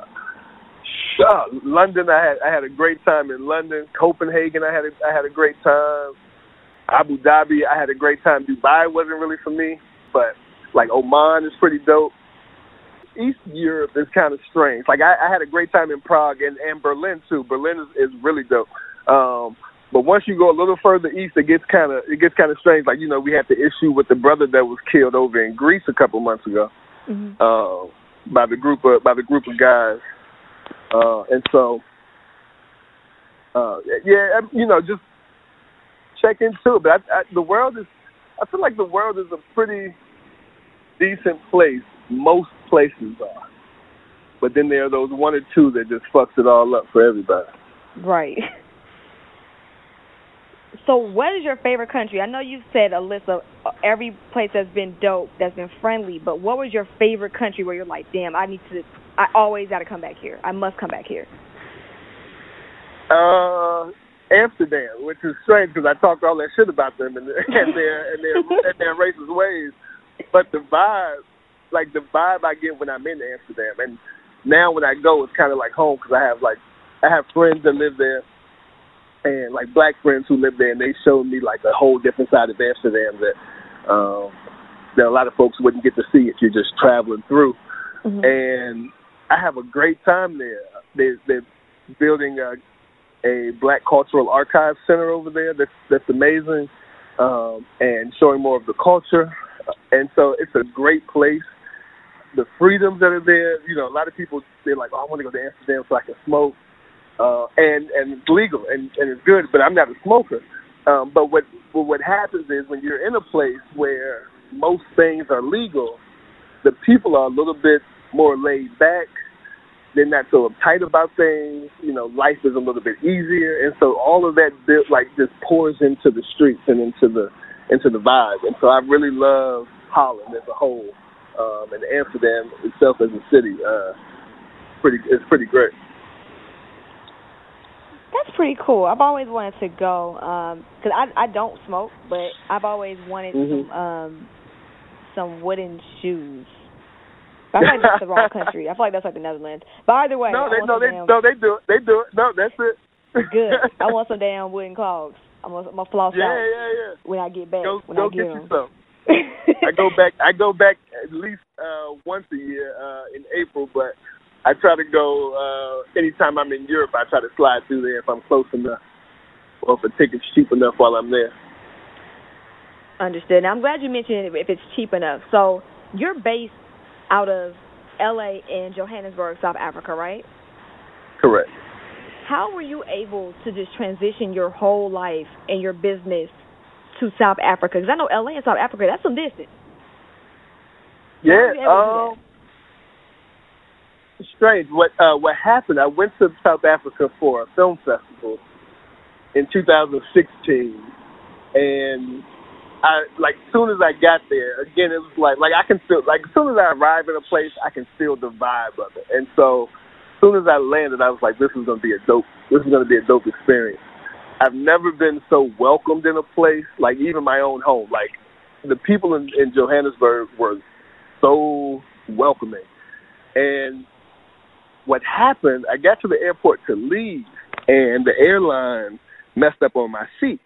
uh, London, I had I had a great time in London. Copenhagen, I had a, I had a great time. Abu Dhabi, I had a great time. Dubai wasn't really for me, but like Oman is pretty dope. East Europe is kind of strange. Like I, I had a great time in Prague and, and Berlin too. Berlin is, is really dope. Um, but once you go a little further east, it gets kind of it gets kind of strange. Like you know, we had the issue with the brother that was killed over in Greece a couple months ago mm-hmm. uh, by the group of by the group of guys, uh, and so uh, yeah, you know, just check into it. But I, I, the world is, I feel like the world is a pretty decent place. Most places are, but then there are those one or two that just fucks it all up for everybody. Right. So, what is your favorite country? I know you said a list of every place that's been dope, that's been friendly, but what was your favorite country where you're like, damn, I need to, I always got to come back here. I must come back here. Uh, Amsterdam, which is strange because I talked all that shit about them and, *laughs* and their and their and their racist ways, but the vibe, like the vibe I get when I'm in Amsterdam, and now when I go, it's kind of like home because I have like I have friends that live there and like black friends who live there, and they showed me like a whole different side of Amsterdam that um, that a lot of folks wouldn't get to see if you're just traveling through. Mm-hmm. And I have a great time there. They're, they're building a, a Black Cultural Archives Center over there. That's that's amazing, um, and showing more of the culture. And so it's a great place. The freedoms that are there, you know, a lot of people they're like, "Oh, I want to go to Amsterdam so I can smoke." uh, and and it's legal and and it's good. But I'm not a smoker. Um, but what what happens is when you're in a place where most things are legal, the people are a little bit more laid back. They're not so uptight about things. You know, life is a little bit easier, and so all of that built like just pours into the streets and into the into the vibe. And so I really love Holland as a whole, um, and Amsterdam itself as a city. Uh, pretty, it's pretty great. That's pretty cool. I've always wanted to go because um, I I don't smoke, but I've always wanted mm-hmm. some um some wooden shoes. I feel like that's *laughs* the wrong country. I feel like that's like the Netherlands. But either way, no, they no they damn, no they do it. They do it. No, that's it. good. *laughs* I want some damn wooden clogs. I'm gonna, I'm gonna floss yeah, out. Yeah, yeah, When I get back, go, when go I get, get you some. I go back. I go back at least uh once a year uh in April, but I try to go uh anytime I'm in Europe. I try to slide through there if I'm close enough, or if a ticket's cheap enough while I'm there. Understood. Now I'm glad you mentioned if it's cheap enough. So you're based out of L.A. and Johannesburg, South Africa, right? Correct. How were you able to just transition your whole life and your business to South Africa? Because I know L.A. and South Africa, that's some distance. Yeah. Um, strange. What uh, what happened? I went to South Africa for a film festival in 2016, and I like soon as I got there, again it was like like I can feel like as soon as I arrive in a place, I can feel the vibe of it, and so as soon as I landed, I was like, this is gonna be a dope. This is gonna be a dope experience. I've never been so welcomed in a place, like even my own home. Like the people in, in Johannesburg were so welcoming, and what happened, I got to the airport to leave, and the airline messed up on my seat.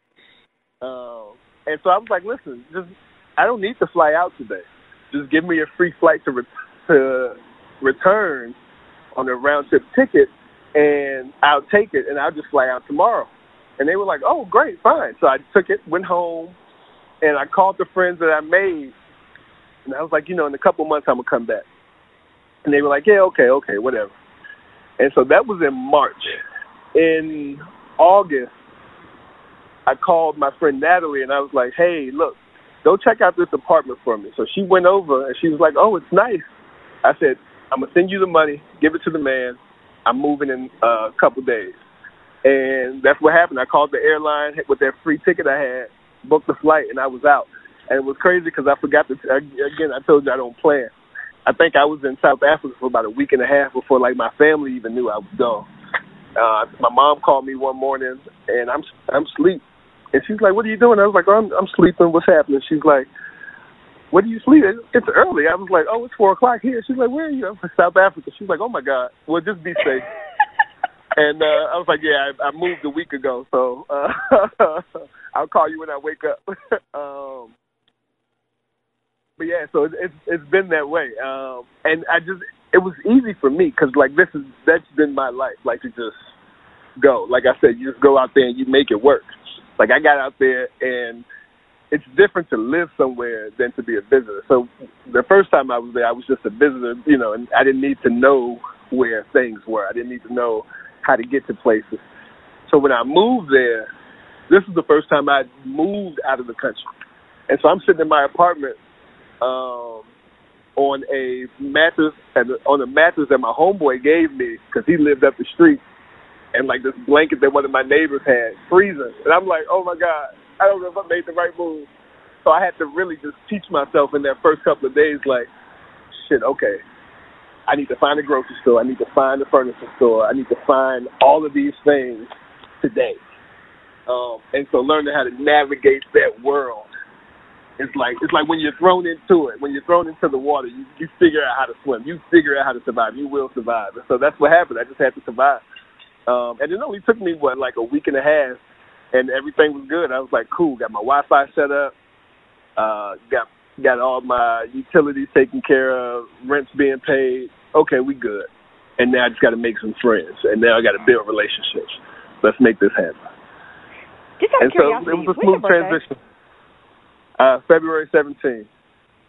Um, and so I was like, listen, just I don't need to fly out today. Just give me a free flight to re- *laughs* to return on a round trip ticket, and I'll take it, and I'll just fly out tomorrow. And they were like, oh, great, fine. So I took it, went home, and I called the friends that I made, and I was like, you know, in a couple months I'm gonna come back. And they were like, yeah, okay, okay, whatever. And so that was in March. In August, I called my friend Natalie and I was like, hey, look, go check out this apartment for me. So she went over and she was like, oh, it's nice. I said, I'm to send you the money, give it to the man. I'm moving in a couple days. And that's what happened. I called the airline with that free ticket I had, booked the flight, and I was out. And it was crazy because I forgot to, again, I told you I don't plan. I think I was in South Africa for about a week and a half before like my family even knew I was gone. Uh, my mom called me one morning and I'm I'm asleep, and she's like, "What are you doing?" I was like, oh, "I'm I'm sleeping. What's happening?" She's like, "What are you sleeping? It's early." I was like, "Oh, it's four o'clock here." She's like, "Where are you?" I'm from South Africa. She's like, "Oh my God, well just be safe." *laughs* and uh, I was like, "Yeah, I, I moved a week ago, so uh, *laughs* I'll call you when I wake up." *laughs* um, but yeah, so it, it's it's been that way, um, and I just it was easy for me because like this is that's been my life, like to just go. Like I said, you just go out there and you make it work. Like I got out there and it's different to live somewhere than to be a visitor. So the first time I was there, I was just a visitor, you know, and I didn't need to know where things were. I didn't need to know how to get to places. So when I moved there, this is the first time I moved out of the country. And so I'm sitting in my apartment um, on a mattress and on a mattress that my homeboy gave me because he lived up the street, and like this blanket that one of my neighbors had, freezing. And I'm like, oh my god, I don't know if I made the right move. So I had to really just teach myself in that first couple of days, like, shit, okay, I need to find a grocery store, I need to find a furniture store, I need to find all of these things today. Um, and so learning how to navigate that world it's like it's like when you're thrown into it. When you're thrown into the water, you you figure out how to swim. You figure out how to survive. You will survive. And so that's what happened. I just had to survive. Um, and it only took me what like a week and a half, and everything was good. I was like, cool. Got my Wi-Fi set up. Uh, got got all my utilities taken care of. Rent's being paid. Okay, we good. And now I just got to make some friends, and now I got to build relationships. Let's make this happen. Just out and of curiosity, so it was a smooth transition. Uh, February 17th,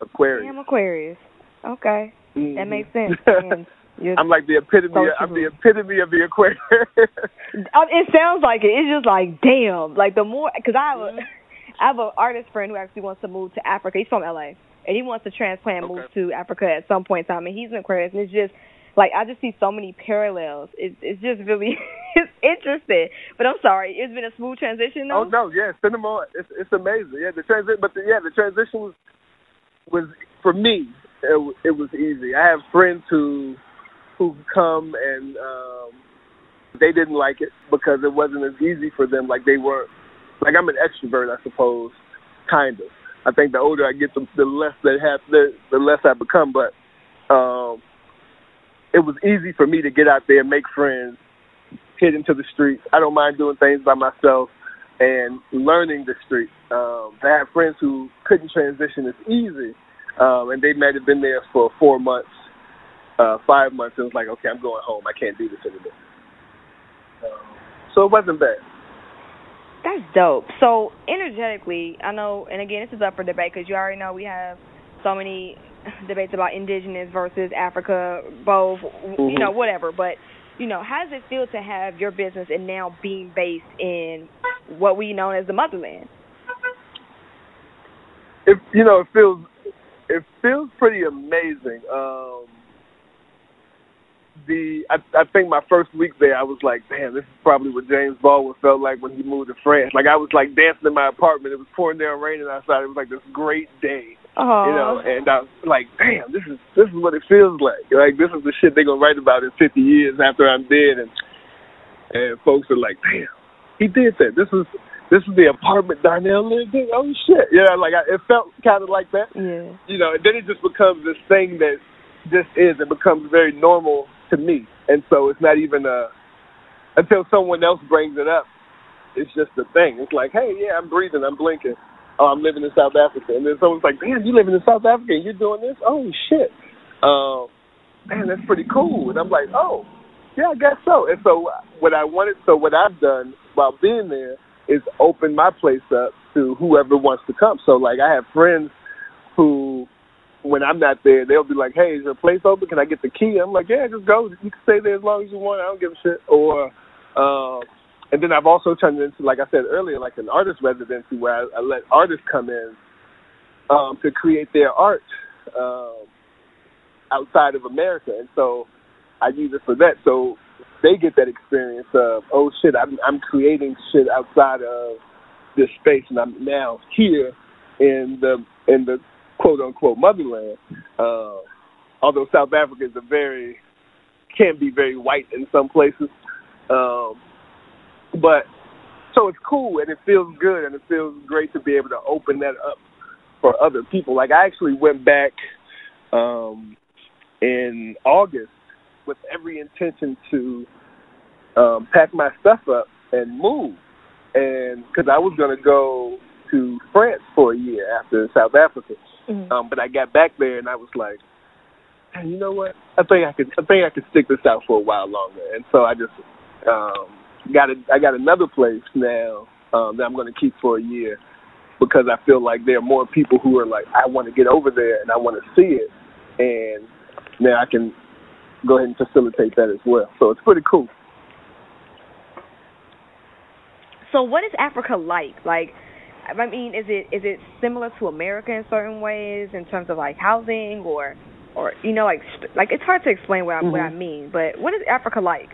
Aquarius. Damn Aquarius. Okay, mm-hmm. that makes sense. *laughs* I'm like the epitome. Of, I'm the epitome of the Aquarius. *laughs* Um, it sounds like it. It's just like damn. Like the more, because I have a, *laughs* I have an artist friend who actually wants to move to Africa. He's from LA, and he wants to transplant, okay. move to Africa at some point in time. And he's an Aquarius, and it's just like I just see so many parallels. It's it's just really *laughs* it's interesting. But I'm sorry, it's been a smooth transition though. Oh no, yeah, cinema it's it's amazing. Yeah, the transition, but the, yeah, the transition was was for me. It, it was easy. I have friends who who come and um they didn't like it because it wasn't as easy for them. Like they were, like I'm an extrovert, I suppose, kind of. I think the older I get, the, the less they have, the, the less I become. But um it was easy for me to get out there, make friends, hit into the streets. I don't mind doing things by myself and learning the streets. Um, I have friends who couldn't transition as easy, um, and they might have been there for four months, uh, five months, and it was like, okay, I'm going home. I can't do this anymore. Um, so it wasn't bad. That's dope. So energetically, I know, and again, this is up for debate because you already know we have so many *laughs* debates about indigenous versus Africa, both, mm-hmm. you know, whatever. But you know, how does it feel to have your business and now being based in what we know as the motherland? It you know it feels it feels pretty amazing. Um, the I, I think my first week there, I was like, damn, this is probably what James Baldwin felt like when he moved to France. Like I was like dancing in my apartment. It was pouring down raining outside. It was like this great day uh-huh. You know, and I was like, damn, this is this is what it feels like. Like this is the shit they're gonna write about in fifty years after I'm dead and and folks are like, damn, he did that. This is this is the apartment Darnell lived in. Oh shit. Yeah, like I, it felt kind of like that. Yeah. You know, and then it just becomes this thing that just is. It becomes very normal to me. and so it's not even a until someone else brings it up. It's just a thing. It's like, hey, yeah, I'm breathing, I'm blinking. Oh, I'm living in South Africa, and then someone's like, man, you living in South Africa and you're doing this? Oh shit, um, man, that's pretty cool. And I'm like, oh, yeah, I guess so. And so what I wanted, so what I've done while being there is open my place up to whoever wants to come. So like I have friends who when I'm not there, they'll be like, "Hey, is your place open? Can I get the key?" I'm like, "Yeah, just go. You can stay there as long as you want. I don't give a shit." Or, um, and then I've also turned it into, like I said earlier, like an artist residency where I, I let artists come in um, to create their art um, outside of America, and so I use it for that. So they get that experience of, oh shit, I'm I'm creating shit outside of this space, and I'm now here in the in the quote unquote motherland. Uh, although South Africa is a very can be very white in some places, um, but so it's cool and it feels good and it feels great to be able to open that up for other people. Like I actually went back um, in August with every intention to um, pack my stuff up and move, and because I was to go to France for a year after South Africa. Mm-hmm. Um, but I got back there and I was like, hey, you know what? I think I could. I think I could stick this out for a while longer. And so I just um, got a, I got another place now um, that I'm going to keep for a year because I feel like there are more people who are like, I want to get over there and I want to see it, and now I can go ahead and facilitate that as well. So it's pretty cool. So what is Africa like? Like I mean, is it is it similar to America in certain ways in terms of like housing or or you know like like it's hard to explain what I mm-hmm. what I mean, but what is Africa like?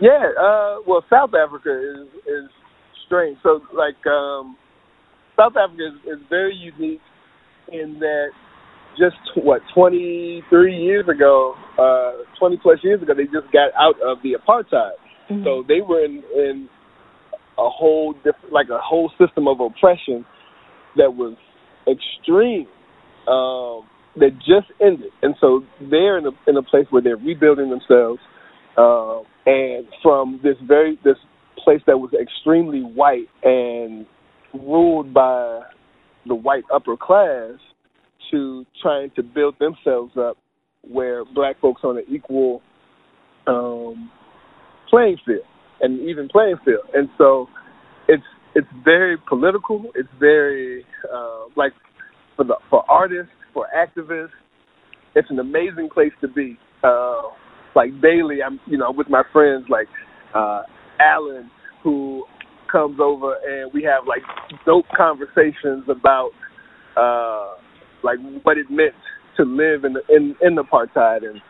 Yeah, uh well South Africa is is strange. So like um South Africa is, is very unique in that just what 23 years ago, uh 20 plus years ago they just got out of the apartheid. Mm-hmm. So they were in in a whole different, like a whole system of oppression that was extreme um, that just ended, and so they're in a in a place where they're rebuilding themselves, uh, and from this very this place that was extremely white and ruled by the white upper class to trying to build themselves up where black folks on an equal um, playing field and even playing field. And so it's it's very political. It's very uh, like for the for artists, for activists. It's an amazing place to be. Uh, like daily, I'm you know with my friends like uh, Alan, who comes over and we have like dope conversations about uh, like what it meant to live in the, in in apartheid and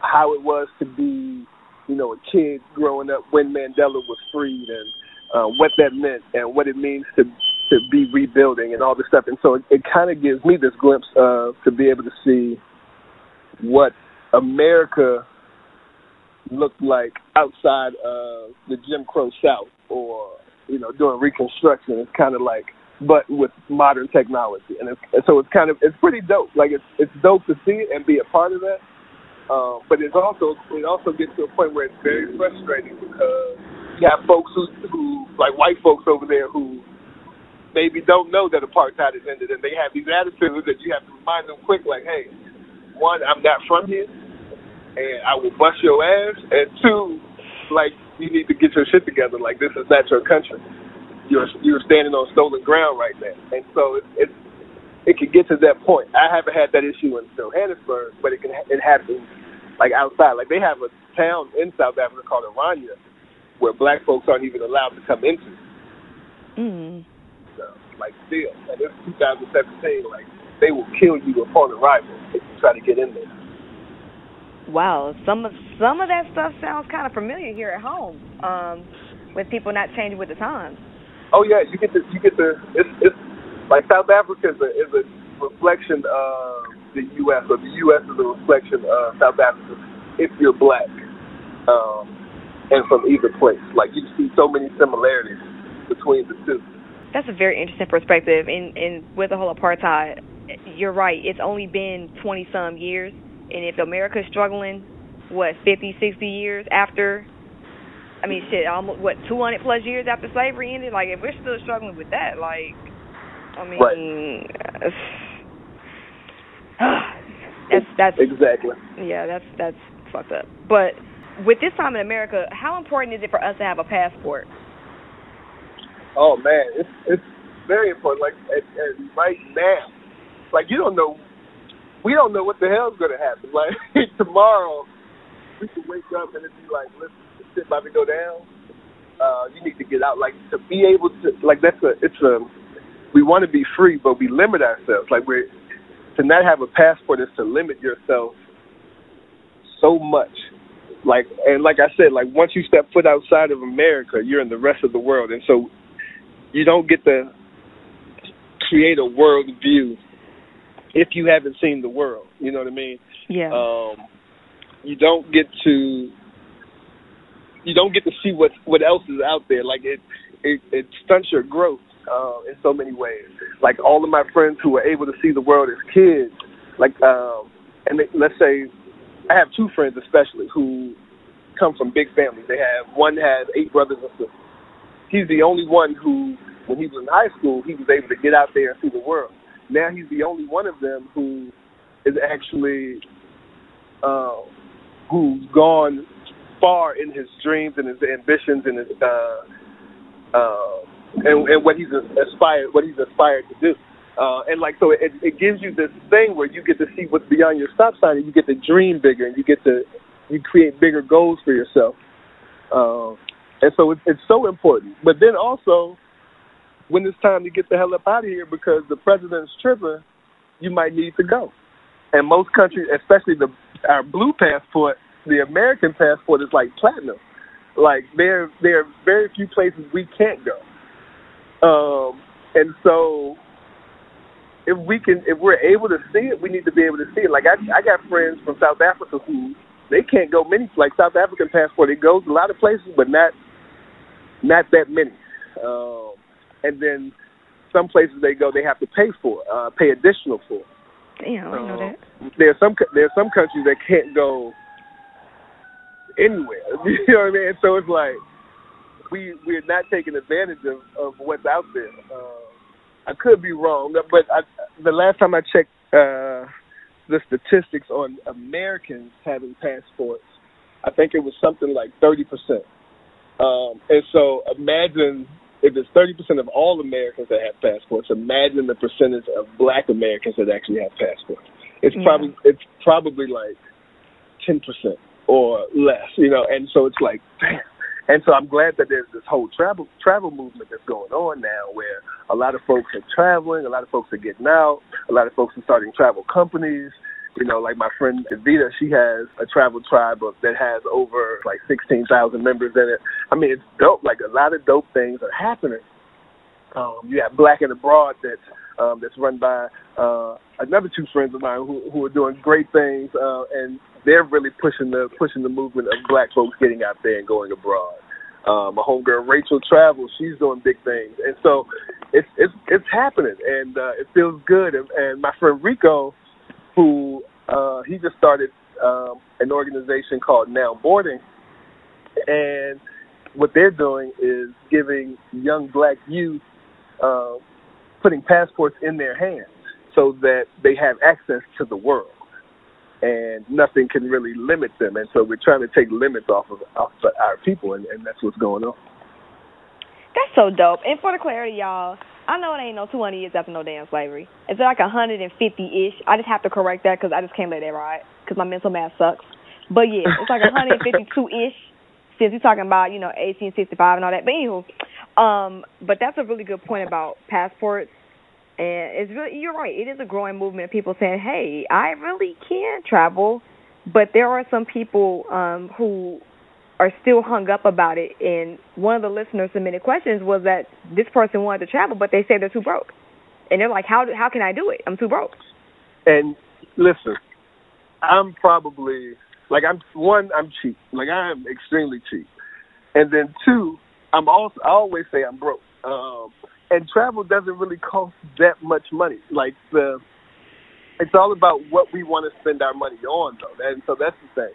how it was to be you know, a kid growing up when Mandela was freed and uh, what that meant and what it means to to be rebuilding and all this stuff. And so it, it kind of gives me this glimpse of to be able to see what America looked like outside of the Jim Crow South or you know doing Reconstruction. It's kind of like but with modern technology, and, it's, and so it's kind of it's pretty dope. Like it's it's dope to see it and be a part of that. Um, but it's also it also gets to a point where it's very frustrating because you have folks who, who like white folks over there who maybe don't know that apartheid has ended, and they have these attitudes that you have to remind them quick, like, hey, one, I'm not from here, and I will bust your ass, and two, like, you need to get your shit together. Like, this is not your country. You're you're standing on stolen ground right now, and so it's, it's it can get to that point. I haven't had that issue in Johannesburg, but it can it happens like outside. Like they have a town in South Africa called Orania, where black folks aren't even allowed to come into. Mm. So, like still, and it's 2017. Like they will kill you upon arrival if you try to get in there. Wow, some of some of that stuff sounds kind of familiar here at home. Um, with people not changing with the times. Oh yeah, you get the you get the it's it's like South Africa is a is a reflection of the U.S. or the U.S. is a reflection of South Africa if you're black um, and from either place. Like you see so many similarities between the two. That's a very interesting perspective. And and with the whole apartheid, you're right. It's only been twenty some years, and if America's struggling, what 50, 60 years after. I mean, shit, almost what 200 plus years after slavery ended. Like, if we're still struggling with that, like, I mean, right. *sighs* that's that's exactly. Yeah, that's that's fucked up. But with this time in America, how important is it for us to have a passport? Oh man, it's it's very important. Like and, and right now, like you don't know, we don't know what the hell's gonna happen. *laughs* Like tomorrow, we could wake up and it'd be like, listen, this shit about to go down. Uh, you need to get out. Like to be able to, like that's a, it's a. We want to be free, but we limit ourselves. Like we're to not have a passport is to limit yourself so much. Like and like I said, like once you step foot outside of America, you're in the rest of the world, and so you don't get to create a world view if you haven't seen the world. You know what I mean? Yeah. Um, you don't get to you don't get to see what what else is out there. Like it it, it stunts your growth uh, in so many ways. Like all of my friends who were able to see the world as kids, like um, and they, let's say I have two friends especially who come from big families. They have one has eight brothers and sisters. He's the only one who, when he was in high school, he was able to get out there and see the world. Now he's the only one of them who is actually uh, who's gone far in his dreams and his ambitions and his uh, uh, and, and what he's aspired what he's aspired to do. Uh, and like so, it, it gives you this thing where you get to see what's beyond your stop sign, and you get to dream bigger, and you get to you create bigger goals for yourself. Uh, and so it's, it's so important. But then also, when it's time to get the hell up out of here because the president's tripping, you might need to go. And most countries, especially the our blue passport, the American passport is like platinum. Like there there are very few places we can't go. Um, and so if we can if we're able to see it, we need to be able to see it. Like I I got friends from South Africa who they can't go many like South African passport. It goes a lot of places, but not not that many. Um, and then some places they go, they have to pay for, uh, pay additional for. Damn, I know that. Um, there are some there are some countries that can't go anywhere. *laughs* you know what I mean? So it's like we we're not taking advantage of of what's out there. Uh, I could be wrong, but I, the last time I checked uh, the statistics on Americans having passports, I think it was something like thirty percent. Um, and so imagine if it's 30% of all Americans that have passports, imagine the percentage of black Americans that actually have passports. It's Yeah. probably it's probably like 10% or less, you know, and so it's like damn. And so I'm glad that there's this whole travel travel movement that's going on now where a lot of folks are traveling, a lot of folks are getting out, a lot of folks are starting travel companies. You know, like my friend Evita, she has a travel tribe that has over like 16,000 members in it. I mean, it's dope. Like a lot of dope things are happening. Um, you have Black and Abroad that's um, that's run by uh, another two friends of mine who who are doing great things, uh, and they're really pushing the pushing the movement of Black folks getting out there and going abroad. Um, my homegirl Rachel Travels, she's doing big things, and so it's it's it's happening, and uh, it feels good. And, and my friend Rico, who uh, he just started um, an organization called Now Boarding, and what they're doing is giving young black youth uh, putting passports in their hands so that they have access to the world and nothing can really limit them and so we're trying to take limits off of off of our people and, and that's what's going on That's so dope. And for the clarity, y'all, I know it ain't no 200 years after no damn slavery. It's like 150-ish. I just have to correct that because I just can't let that ride because my mental math sucks. But yeah, it's like 152-ish *laughs* since we're talking about, you know, 1865 and all that. But anywho, um, but that's a really good point about passports. And it's really, you're right. It is a growing movement of people saying, hey, I really can travel. But there are some people um, who are still hung up about it. And one of the listeners submitted questions was that this person wanted to travel, but they say they're too broke. And they're like, how do, how can I do it? I'm too broke. and listen i'm probably like i'm one i'm cheap like i am extremely cheap and then two i'm also i always say i'm broke um and travel doesn't really cost that much money like the it's all about what we want to spend our money on though and so that's the thing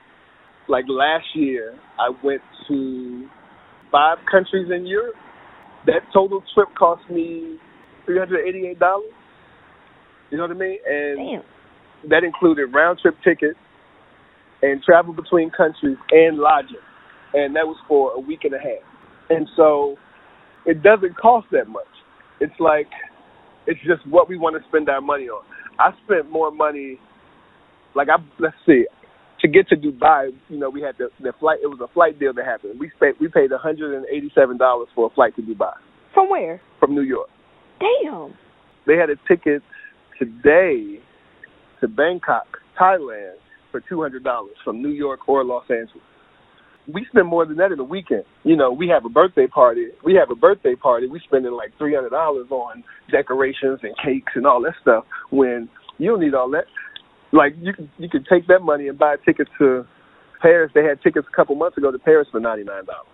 like last year, I went to five countries in Europe. That total trip cost me three hundred eighty-eight dollars. You know what I mean? And Damn. that included round trip tickets and travel between countries and lodging. And that was for a week and a half. And so it doesn't cost that much. It's like it's just what we want to spend our money on. I spent more money like I let's see. To get to Dubai, you know, we had the the flight it was a flight deal that happened. We spent we paid hundred and eighty seven dollars for a flight to Dubai From where? from New York. Damn. They had a ticket today to Bangkok, Thailand for two hundred dollars from New York or Los Angeles. We spend more than that in a weekend. You know, we have a birthday party. We have a birthday party. We spending like three hundred dollars on decorations and cakes and all that stuff. When you don't need all that. Like you can you can take that money and buy a ticket to Paris. They had tickets a couple months ago to Paris for ninety nine dollars.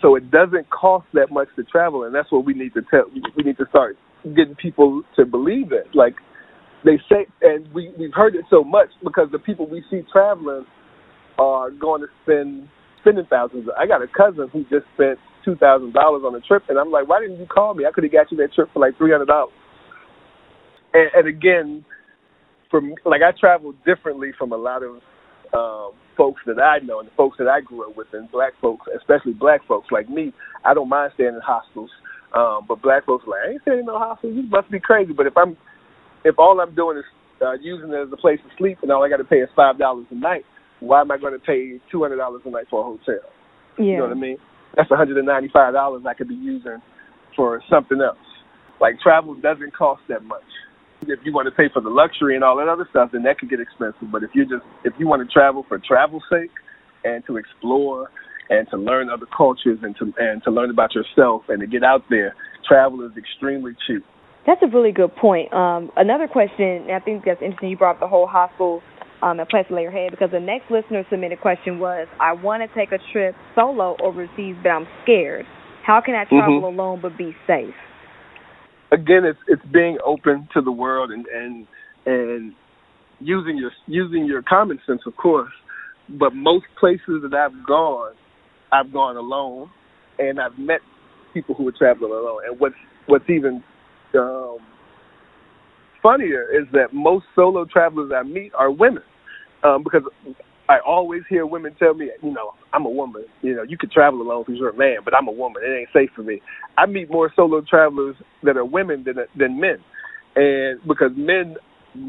So it doesn't cost that much to travel, and that's what we need to tell. We need to start getting people to believe it. Like they say, and we we've heard it so much because the people we see traveling are going to spend spending thousands. I got a cousin who just spent two thousand dollars on a trip, and I'm like, why didn't you call me? I could have got you that trip for like three hundred dollars. And, and again, from like I travel differently from a lot of um, folks that I know and the folks that I grew up with, and black folks, especially black folks like me. I don't mind staying in hostels, um, but black folks are like, I ain't staying in no hostels. You must be crazy. But if I'm if all I'm doing is uh, using it as a place to sleep, and all I got to pay is five dollars a night, why am I going to pay two hundred dollars a night for a hotel? Yeah. You know what I mean? That's one hundred and ninety-five dollars I could be using for something else. Like travel doesn't cost that much. If you want to pay for the luxury and all that other stuff, then that could get expensive. But if you just if you want to travel for travel's sake and to explore and to learn other cultures and to and to learn about yourself and to get out there, travel is extremely cheap. That's a really good point. Um, another question, I think that's interesting. You brought up the whole hospital um, and place to lay your head because the next listener submitted question was, I want to take a trip solo overseas, but I'm scared. How can I travel Mhm. alone but be safe? Again, it's it's being open to the world and and and using your using your common sense, of course. But most places that I've gone, I've gone alone, and I've met people who are traveling alone. And what's what's even um, funnier is that most solo travelers I meet are women, um, because I always hear women tell me, you know, I'm a woman. You know, you could travel alone because you're a man, but I'm a woman. It ain't safe for me. I meet more solo travelers that are women than than men, and because men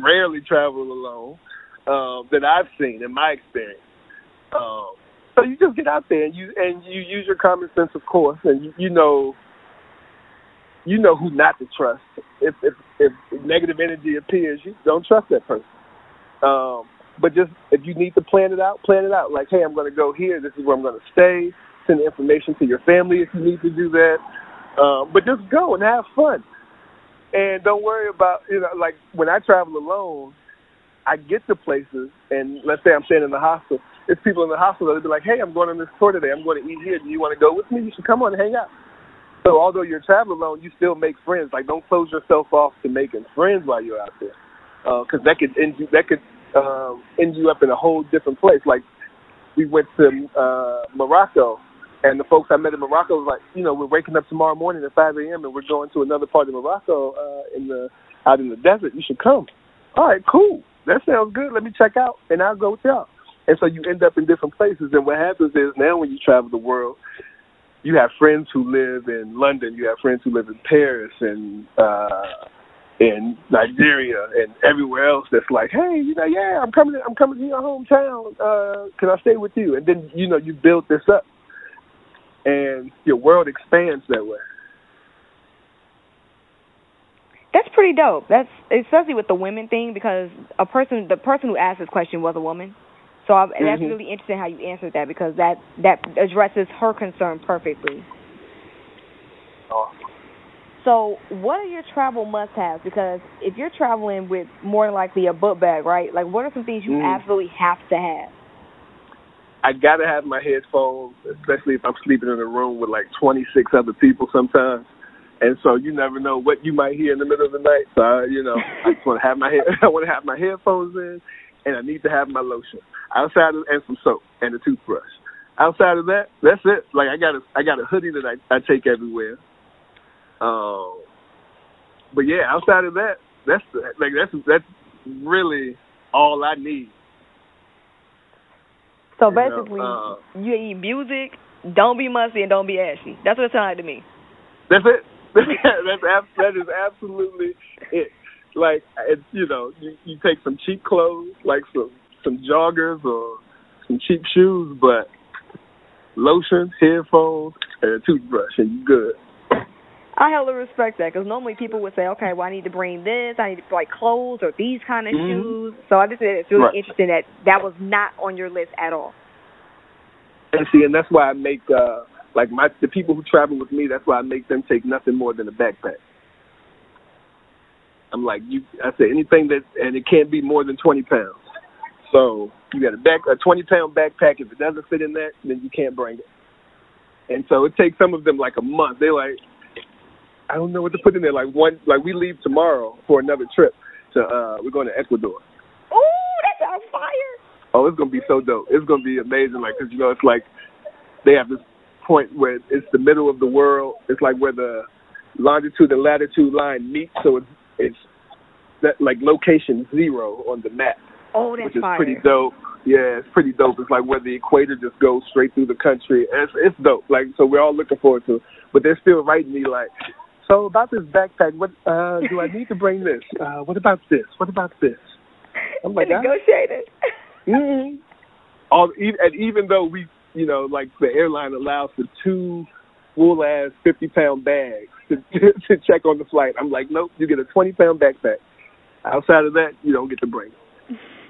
rarely travel alone um, that I've seen in my experience. Um, so you just get out there and you and you use your common sense, of course, and you, you know you know who not to trust. If if if negative energy appears, you don't trust that person. Um, but just if you need to plan it out, plan it out. Like, hey, I'm going to go here. This is where I'm going to stay. Send information to your family if you need to do that. Um, but just go and have fun, and don't worry about you know like when I travel alone. I get to places, and let's say I'm staying in the hostel. It's people in the hospital that'll be like, "Hey, I'm going on this tour today. I'm going to eat here. Do you want to go with me? You should come on and hang out." So although you're traveling alone, you still make friends. Like don't close yourself off to making friends while you're out there, because that could end you. That could um, end you up in a whole different place. Like we went to uh, Morocco, and the folks I met in Morocco was like, you know, we're waking up tomorrow morning at 5 a.m. and we're going to another part of Morocco uh, in the out in the desert. You should come. All right, cool. That sounds good. Let me check out, and I'll go with y'all. And so you end up in different places. And what happens is now when you travel the world, you have friends who live in London, you have friends who live in Paris and uh in Nigeria and everywhere else that's like, Hey, you know, yeah, I'm coming I'm coming to your hometown, uh, can I stay with you? And then, you know, you build this up and your world expands that way. That's pretty dope. That's especially with the women thing because a person, the person who asked this question was a woman. So I, that's Mhm. really interesting how you answered that because that that addresses her concern perfectly. So, what are your travel must-haves? Because if you're traveling with more than likely a book bag, right? Like, what are some things you Mm. absolutely have to have? I gotta have my headphones, especially if I'm sleeping in a room with like 26 other people sometimes. And so you never know what you might hear in the middle of the night. So I, you know, I just want to have my head. *laughs* I want to have my headphones in, and I need to have my lotion. Outside of and some soap and a toothbrush. Outside of that, that's it. Like I got a I got a hoodie that I I take everywhere. Um, but yeah, outside of that, that's like that's that's really all I need. So basically, you, know, uh, you eat music, don't be musty, and don't be ashy. That's what it sounds like to me. That's it. *laughs* that's that is absolutely it. Like it's you know you, you take some cheap clothes, like some some joggers or some cheap shoes, but lotion, headphones, and a toothbrush, and you good. I hella respect that because normally people would say, okay, well I need to bring this, I need to like clothes or these kind of mm-hmm. shoes. So I just said it's really right. interesting that that was not on your list at all. And see, and that's why I make uh like my the people who travel with me. That's why I make them take nothing more than a backpack. I'm like you. I say anything that, and it can't be more than twenty pounds. So you got a back a twenty pound backpack. If it doesn't fit in that, then you can't bring it. And so it takes some of them like a month. They like, I don't know what to put in there. Like one, like we leave tomorrow for another trip to. uh We're going to Ecuador. Oh, that's on fire! Oh, it's gonna be so dope. It's gonna be amazing. Like, cause you know, it's like they have this point where it's the middle of the world. It's like where the longitude and latitude line meet. So it's it's that like location zero on the map. Oh, that's which is fire. pretty dope. Yeah, it's pretty dope. It's like where the equator just goes straight through the country. It's it's dope. Like so, we're all looking forward to. it. But they're still writing me like, so about this backpack. What uh do I *laughs* need to bring this? Uh What about this? What about this? I'm like, negotiated. Mm-hmm. All and even though we, you know, like the airline allows for two full ass fifty pound bags to, *laughs* to check on the flight, I'm like, nope, you get a twenty pound backpack. Outside of that, you don't get to bring. *laughs*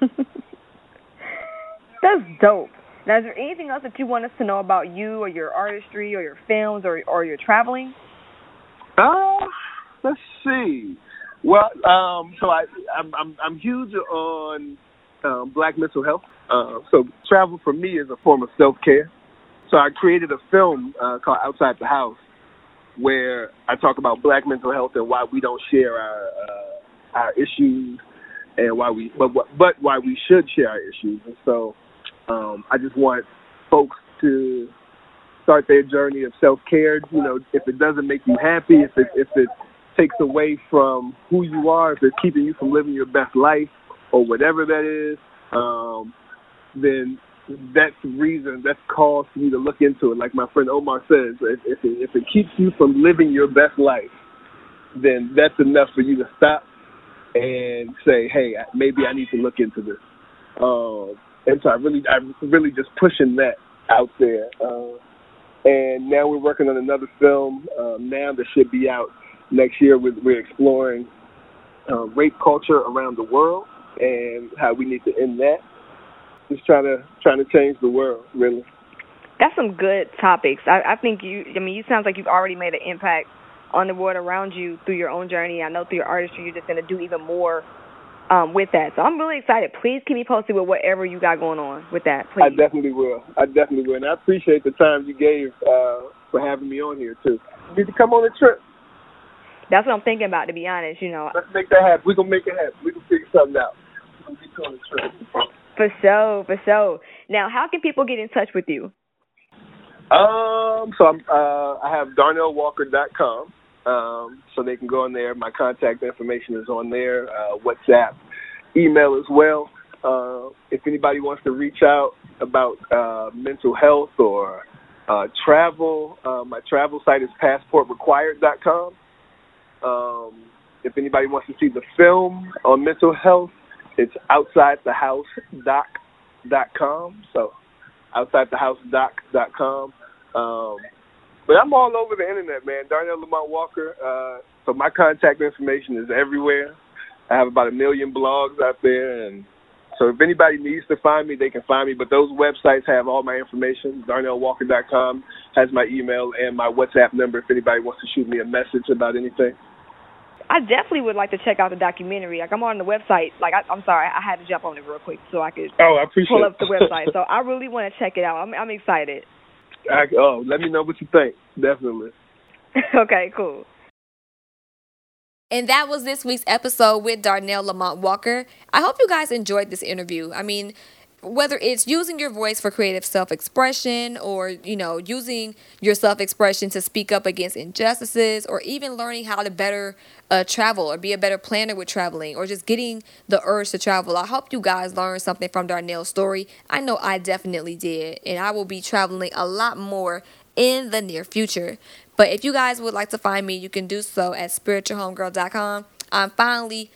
That's dope. Now, is there anything else that you want us to know about you or your artistry or your films or or your traveling? Uh, let's see. Well, um, so I I'm I'm, I'm huge on um, black mental health. Uh, so travel for me is a form of self care. So I created a film uh, called Outside the House, where I talk about black mental health and why we don't share our uh, our issues, and why we but but why we should share our issues. And so um, I just want folks to start their journey of self care. You know, if it doesn't make you happy, if it if it takes away from who you are, if it's keeping you from living your best life, or whatever that is, um, then that's reason, that's cause for you to look into it. Like my friend Omar says, if, if, it, if it keeps you from living your best life, then that's enough for you to stop and say, hey, maybe I need to look into this. Um, and so I really, I'm really just pushing that out there. Uh, and now we're working on another film um, now that should be out next year. We're, we're exploring uh, rape culture around the world and how we need to end that. Just trying to trying to change the world, really. That's some good topics. I, I think you. I mean, you sounds like you've already made an impact on the world around you through your own journey. I know through your artistry, you're just going to do even more um, with that. So I'm really excited. Please keep me posted with whatever you got going on with that. Please. I definitely will. I definitely will, and I appreciate the time you gave uh, for having me on here too. You need to come on a trip. That's what I'm thinking about, to be honest. You know. Let's make that happen. We're gonna make it happen. We can figure something out. For sure, for sure. Now, how can people get in touch with you? Um, so I'm uh I have darnellwalker.com. Um, so they can go on there. My contact information is on there. Uh, WhatsApp, email as well. Uh, if anybody wants to reach out about uh, mental health or uh, travel, uh, my travel site is passportrequired.com. Um, if anybody wants to see the film on mental health, it's outside the house dot com. So outside the house dot com. Um, but I'm all over the internet, man. Darnell Lamont Walker. Uh, so my contact information is everywhere. I have about a million blogs out there, and so if anybody needs to find me, they can find me. But those websites have all my information. DarnellWalker.com has my email and my WhatsApp number if anybody wants to shoot me a message about anything. I definitely would like to check out the documentary. Like I'm on the website. Like I, am sorry, I had to jump on it real quick so I could oh, I appreciate pull up the website. so I really want to check it out. I'm, I'm excited. I, oh, let me know what you think. Definitely. *laughs* okay, cool. And that was this week's episode with Darnell Lamont Walker. I hope you guys enjoyed this interview. I mean, whether it's using your voice for creative self-expression or you know using your self-expression to speak up against injustices or even learning how to better uh, travel or be a better planner with traveling or just getting the urge to travel. I hope you guys learned something from darnell's story. I know i definitely did and i will be traveling a lot more in the near future. But if you guys would like to find me you can do so at spiritualhomegirl.com i'm finally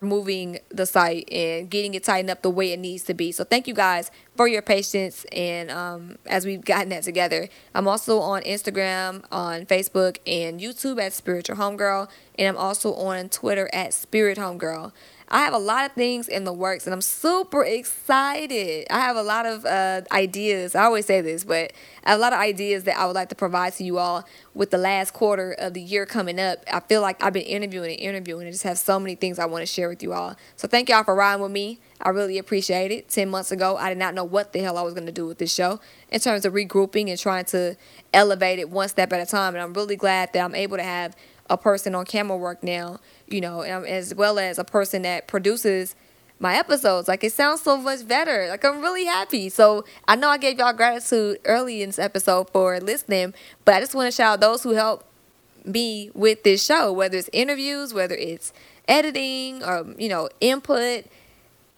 moving the site and getting it tightened up the way it needs to be. So thank you guys for your patience and um, as we've gotten that together. I'm also on Instagram, on Facebook, and YouTube at Spiritual Homegirl, and I'm also on Twitter at Spirit Homegirl. I have a lot of things in the works and I'm super excited. I have a lot of uh, ideas. I always say this, but a lot of ideas that I would like to provide to you all with the last quarter of the year coming up. I feel like I've been interviewing and interviewing and just have so many things I want to share with you all. So thank y'all for riding with me. I really appreciate it. 10 months ago, I did not know what the hell I was going to do with this show in terms of regrouping and trying to elevate it one step at a time. And I'm really glad that I'm able to have a person on camera work now, you know, um, as well as a person that produces my episodes. Like it sounds so much better. Like I'm really happy. So I know I gave y'all gratitude early in this episode for listening, but I just want to shout out those who helped me with this show, whether it's interviews, whether it's editing or you know input.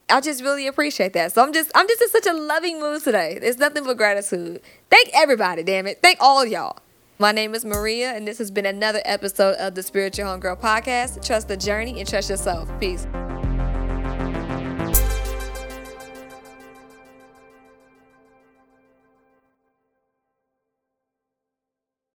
I just really appreciate that. So I'm just I'm just in such a loving mood today. There's nothing but gratitude. Thank everybody, damn it. Thank all y'all. My name is Maria, and this has been another episode of the Spiritual Homegirl Podcast. Trust the journey and trust yourself. Peace.